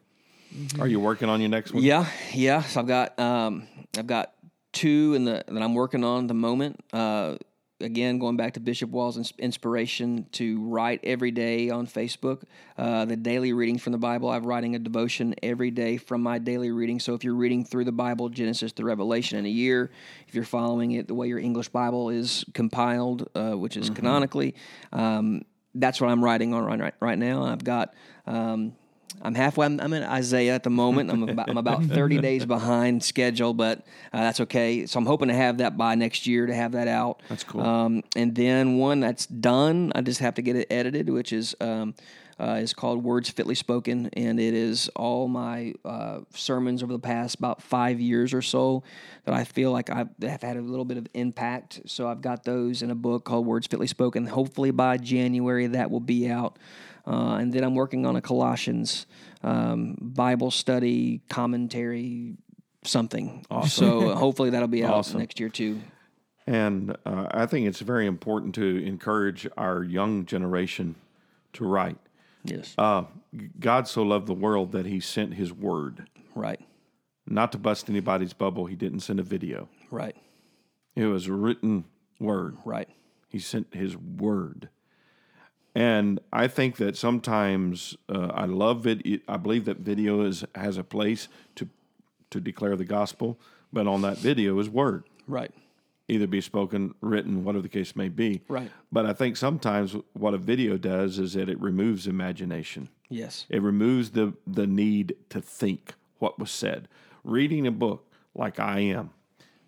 Are you working on your next one? Yeah, yeah. So I've got um, I've got two in the that I'm working on at the moment. Uh, again, going back to Bishop Wall's inspiration to write every day on Facebook, uh, the daily readings from the Bible. I'm writing a devotion every day from my daily reading. So if you're reading through the Bible, Genesis to Revelation in a year, if you're following it the way your English Bible is compiled, uh, which is canonically, um, that's what I'm writing on right, right, right now. I've got. Um, I'm halfway. I'm, I'm in Isaiah at the moment. I'm about, I'm about 30 days behind schedule, but uh, that's okay. So I'm hoping to have that by next year to have that out. That's cool. Um, and then one that's done, I just have to get it edited, which is um, uh, is called Words Fitly Spoken, and it is all my uh, sermons over the past about five years or so that I feel like I've have had a little bit of impact. So I've got those in a book called Words Fitly Spoken. Hopefully by January that will be out. Uh, and then I'm working on a Colossians um, Bible study commentary, something. So hopefully that'll be out Awesome. next year too. And uh, I think it's very important to encourage our young generation to write. Yes, Uh, God so loved the world that he sent his word. right, Not to bust anybody's bubble, he didn't send a video. right, It was a written word. right. He sent his word. And I think that sometimes uh, I love vid. I believe that video is has a place to to declare the gospel, but on that video is word, Right. either be spoken, written, whatever the case may be. Right. But I think sometimes what a video does is that it removes imagination. Yes. It removes the the need to think what was said. Reading a book like I am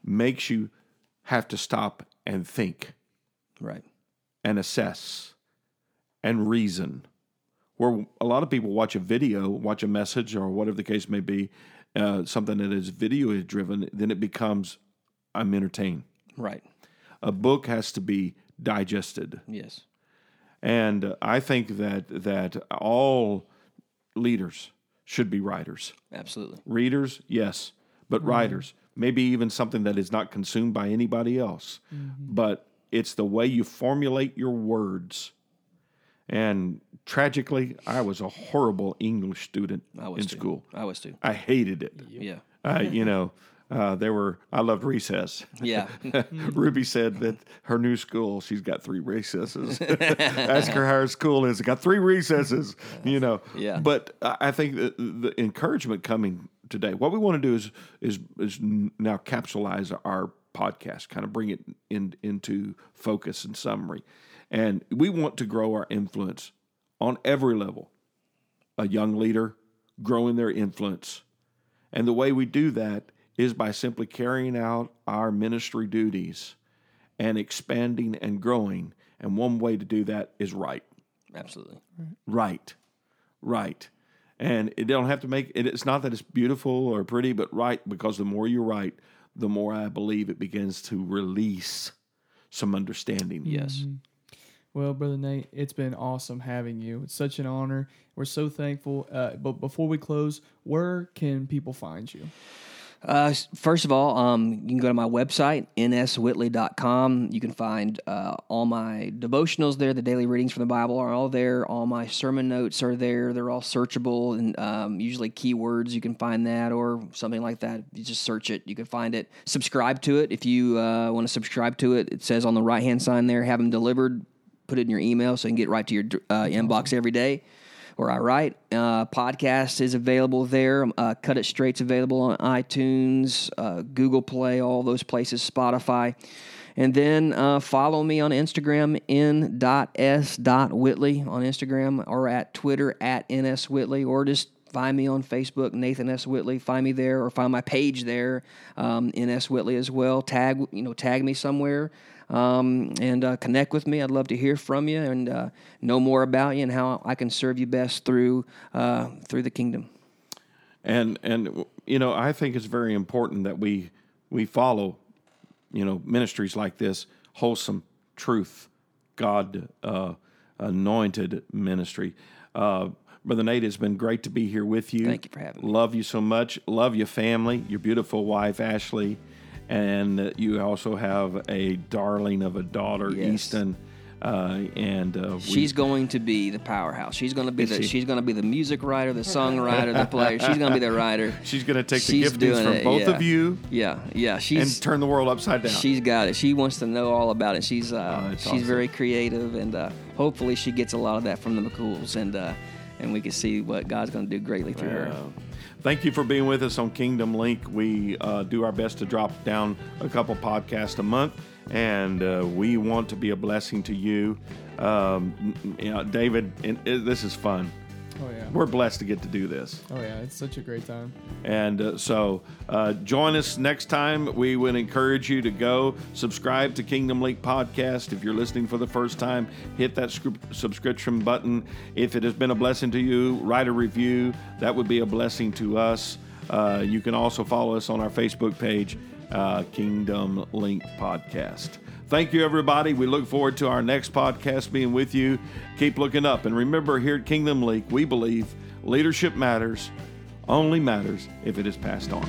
makes you have to stop and think Right. and assess and reason. Where a lot of people watch a video, watch a message, or whatever the case may be, uh, something that is video driven, then it becomes I'm entertained. Right. A book has to be digested. Yes. And uh, I think that that all leaders should be writers. Absolutely. Readers, yes, but writers, maybe even something that is not consumed by anybody else. But it's the way you formulate your words. And tragically, I was a horrible English student I was in too. school. I was too. I hated it. Yeah. Uh, you know, uh, there were. I loved recess. Yeah. Ruby said that her new school, she's got three recesses. Ask her how her school is. It got three recesses, you know. Yeah. But I I think that the encouragement coming today, what we want to do is is is now capsulize our podcast, kind of bring it in into focus and summary, and we want to grow our influence on every level. A young leader growing their influence, and the way we do that is by simply carrying out our ministry duties and expanding and growing. And one way to do that is right. Absolutely. Right. Right. And it don't have to make it, it's not that it's beautiful or pretty, but right, because the more you write, the more I believe it begins to release some understanding. Yes. Mm-hmm. Well, Brother Nate, it's been awesome having you. It's such an honor. We're so thankful. Uh, but before we close, where can people find you? Uh, first of all, um, you can go to my website, nswhitley.com. You can find uh, all my devotionals there. The daily readings from the Bible are all there. All my sermon notes are there. They're all searchable and um, usually keywords. You can find that or something like that. You just search it. You can find it. Subscribe to it if you uh, want to subscribe to it. It says on the right hand sign there, have them delivered. Put it in your email so you can get right to your uh, inbox every day where I write. Uh, podcast is available there. Uh, Cut It Straight's available on iTunes, uh, Google Play, all those places, Spotify. And then uh, follow me on Instagram, n.s.whitley on Instagram, or at Twitter, at nswhitley, or just find me on Facebook, Nathan S. Whitley. Find me there, or find my page there, um, NS Whitley as well. Tag, you know, tag me somewhere um, and uh, connect with me. I'd love to hear from you and uh, know more about you and how I can serve you best through uh, through the kingdom. and and you know I think it's very important that we we follow you know ministries like this wholesome truth God uh, anointed ministry. Uh, Brother Nate, it's been great to be here with you. Thank you for having me. Love you so much. Love your family, your beautiful wife Ashley, and you also have a darling of a daughter, Yes. Easton. Uh, and uh, we- She's going to be the powerhouse. She's going to be the she? she's going to be the music writer, the songwriter, the player. She's going to be the writer. she's going to take She's the giftings from it, both yeah. of you Yeah, yeah. She's and turn the world upside down. she's got it. She wants to know all about it. She's uh, Oh, she's awesome. very creative, and uh, hopefully she gets a lot of that from the McCools, and uh, and we can see what God's going to do greatly through her. Uh, Thank you for being with us on Kingdom Link. We uh, do our best to drop down a couple podcasts a month, and uh, we want to be a blessing to you. Um, you know, David, and it, this is fun. Oh yeah. We're blessed to get to do this. Oh yeah. It's such a great time. And uh, so uh, join us next time. We would encourage you to go subscribe to Kingdom Link Podcast. If you're listening for the first time, hit that scri- subscription button. If it has been a blessing to you, write a review. That would be a blessing to us. Uh, you can also follow us on our Facebook page, uh, Kingdom Link Podcast. Thank you, everybody. We look forward to our next podcast being with you. Keep looking up. And remember, here at Kingdom Link, we believe leadership matters only matters if it is passed on.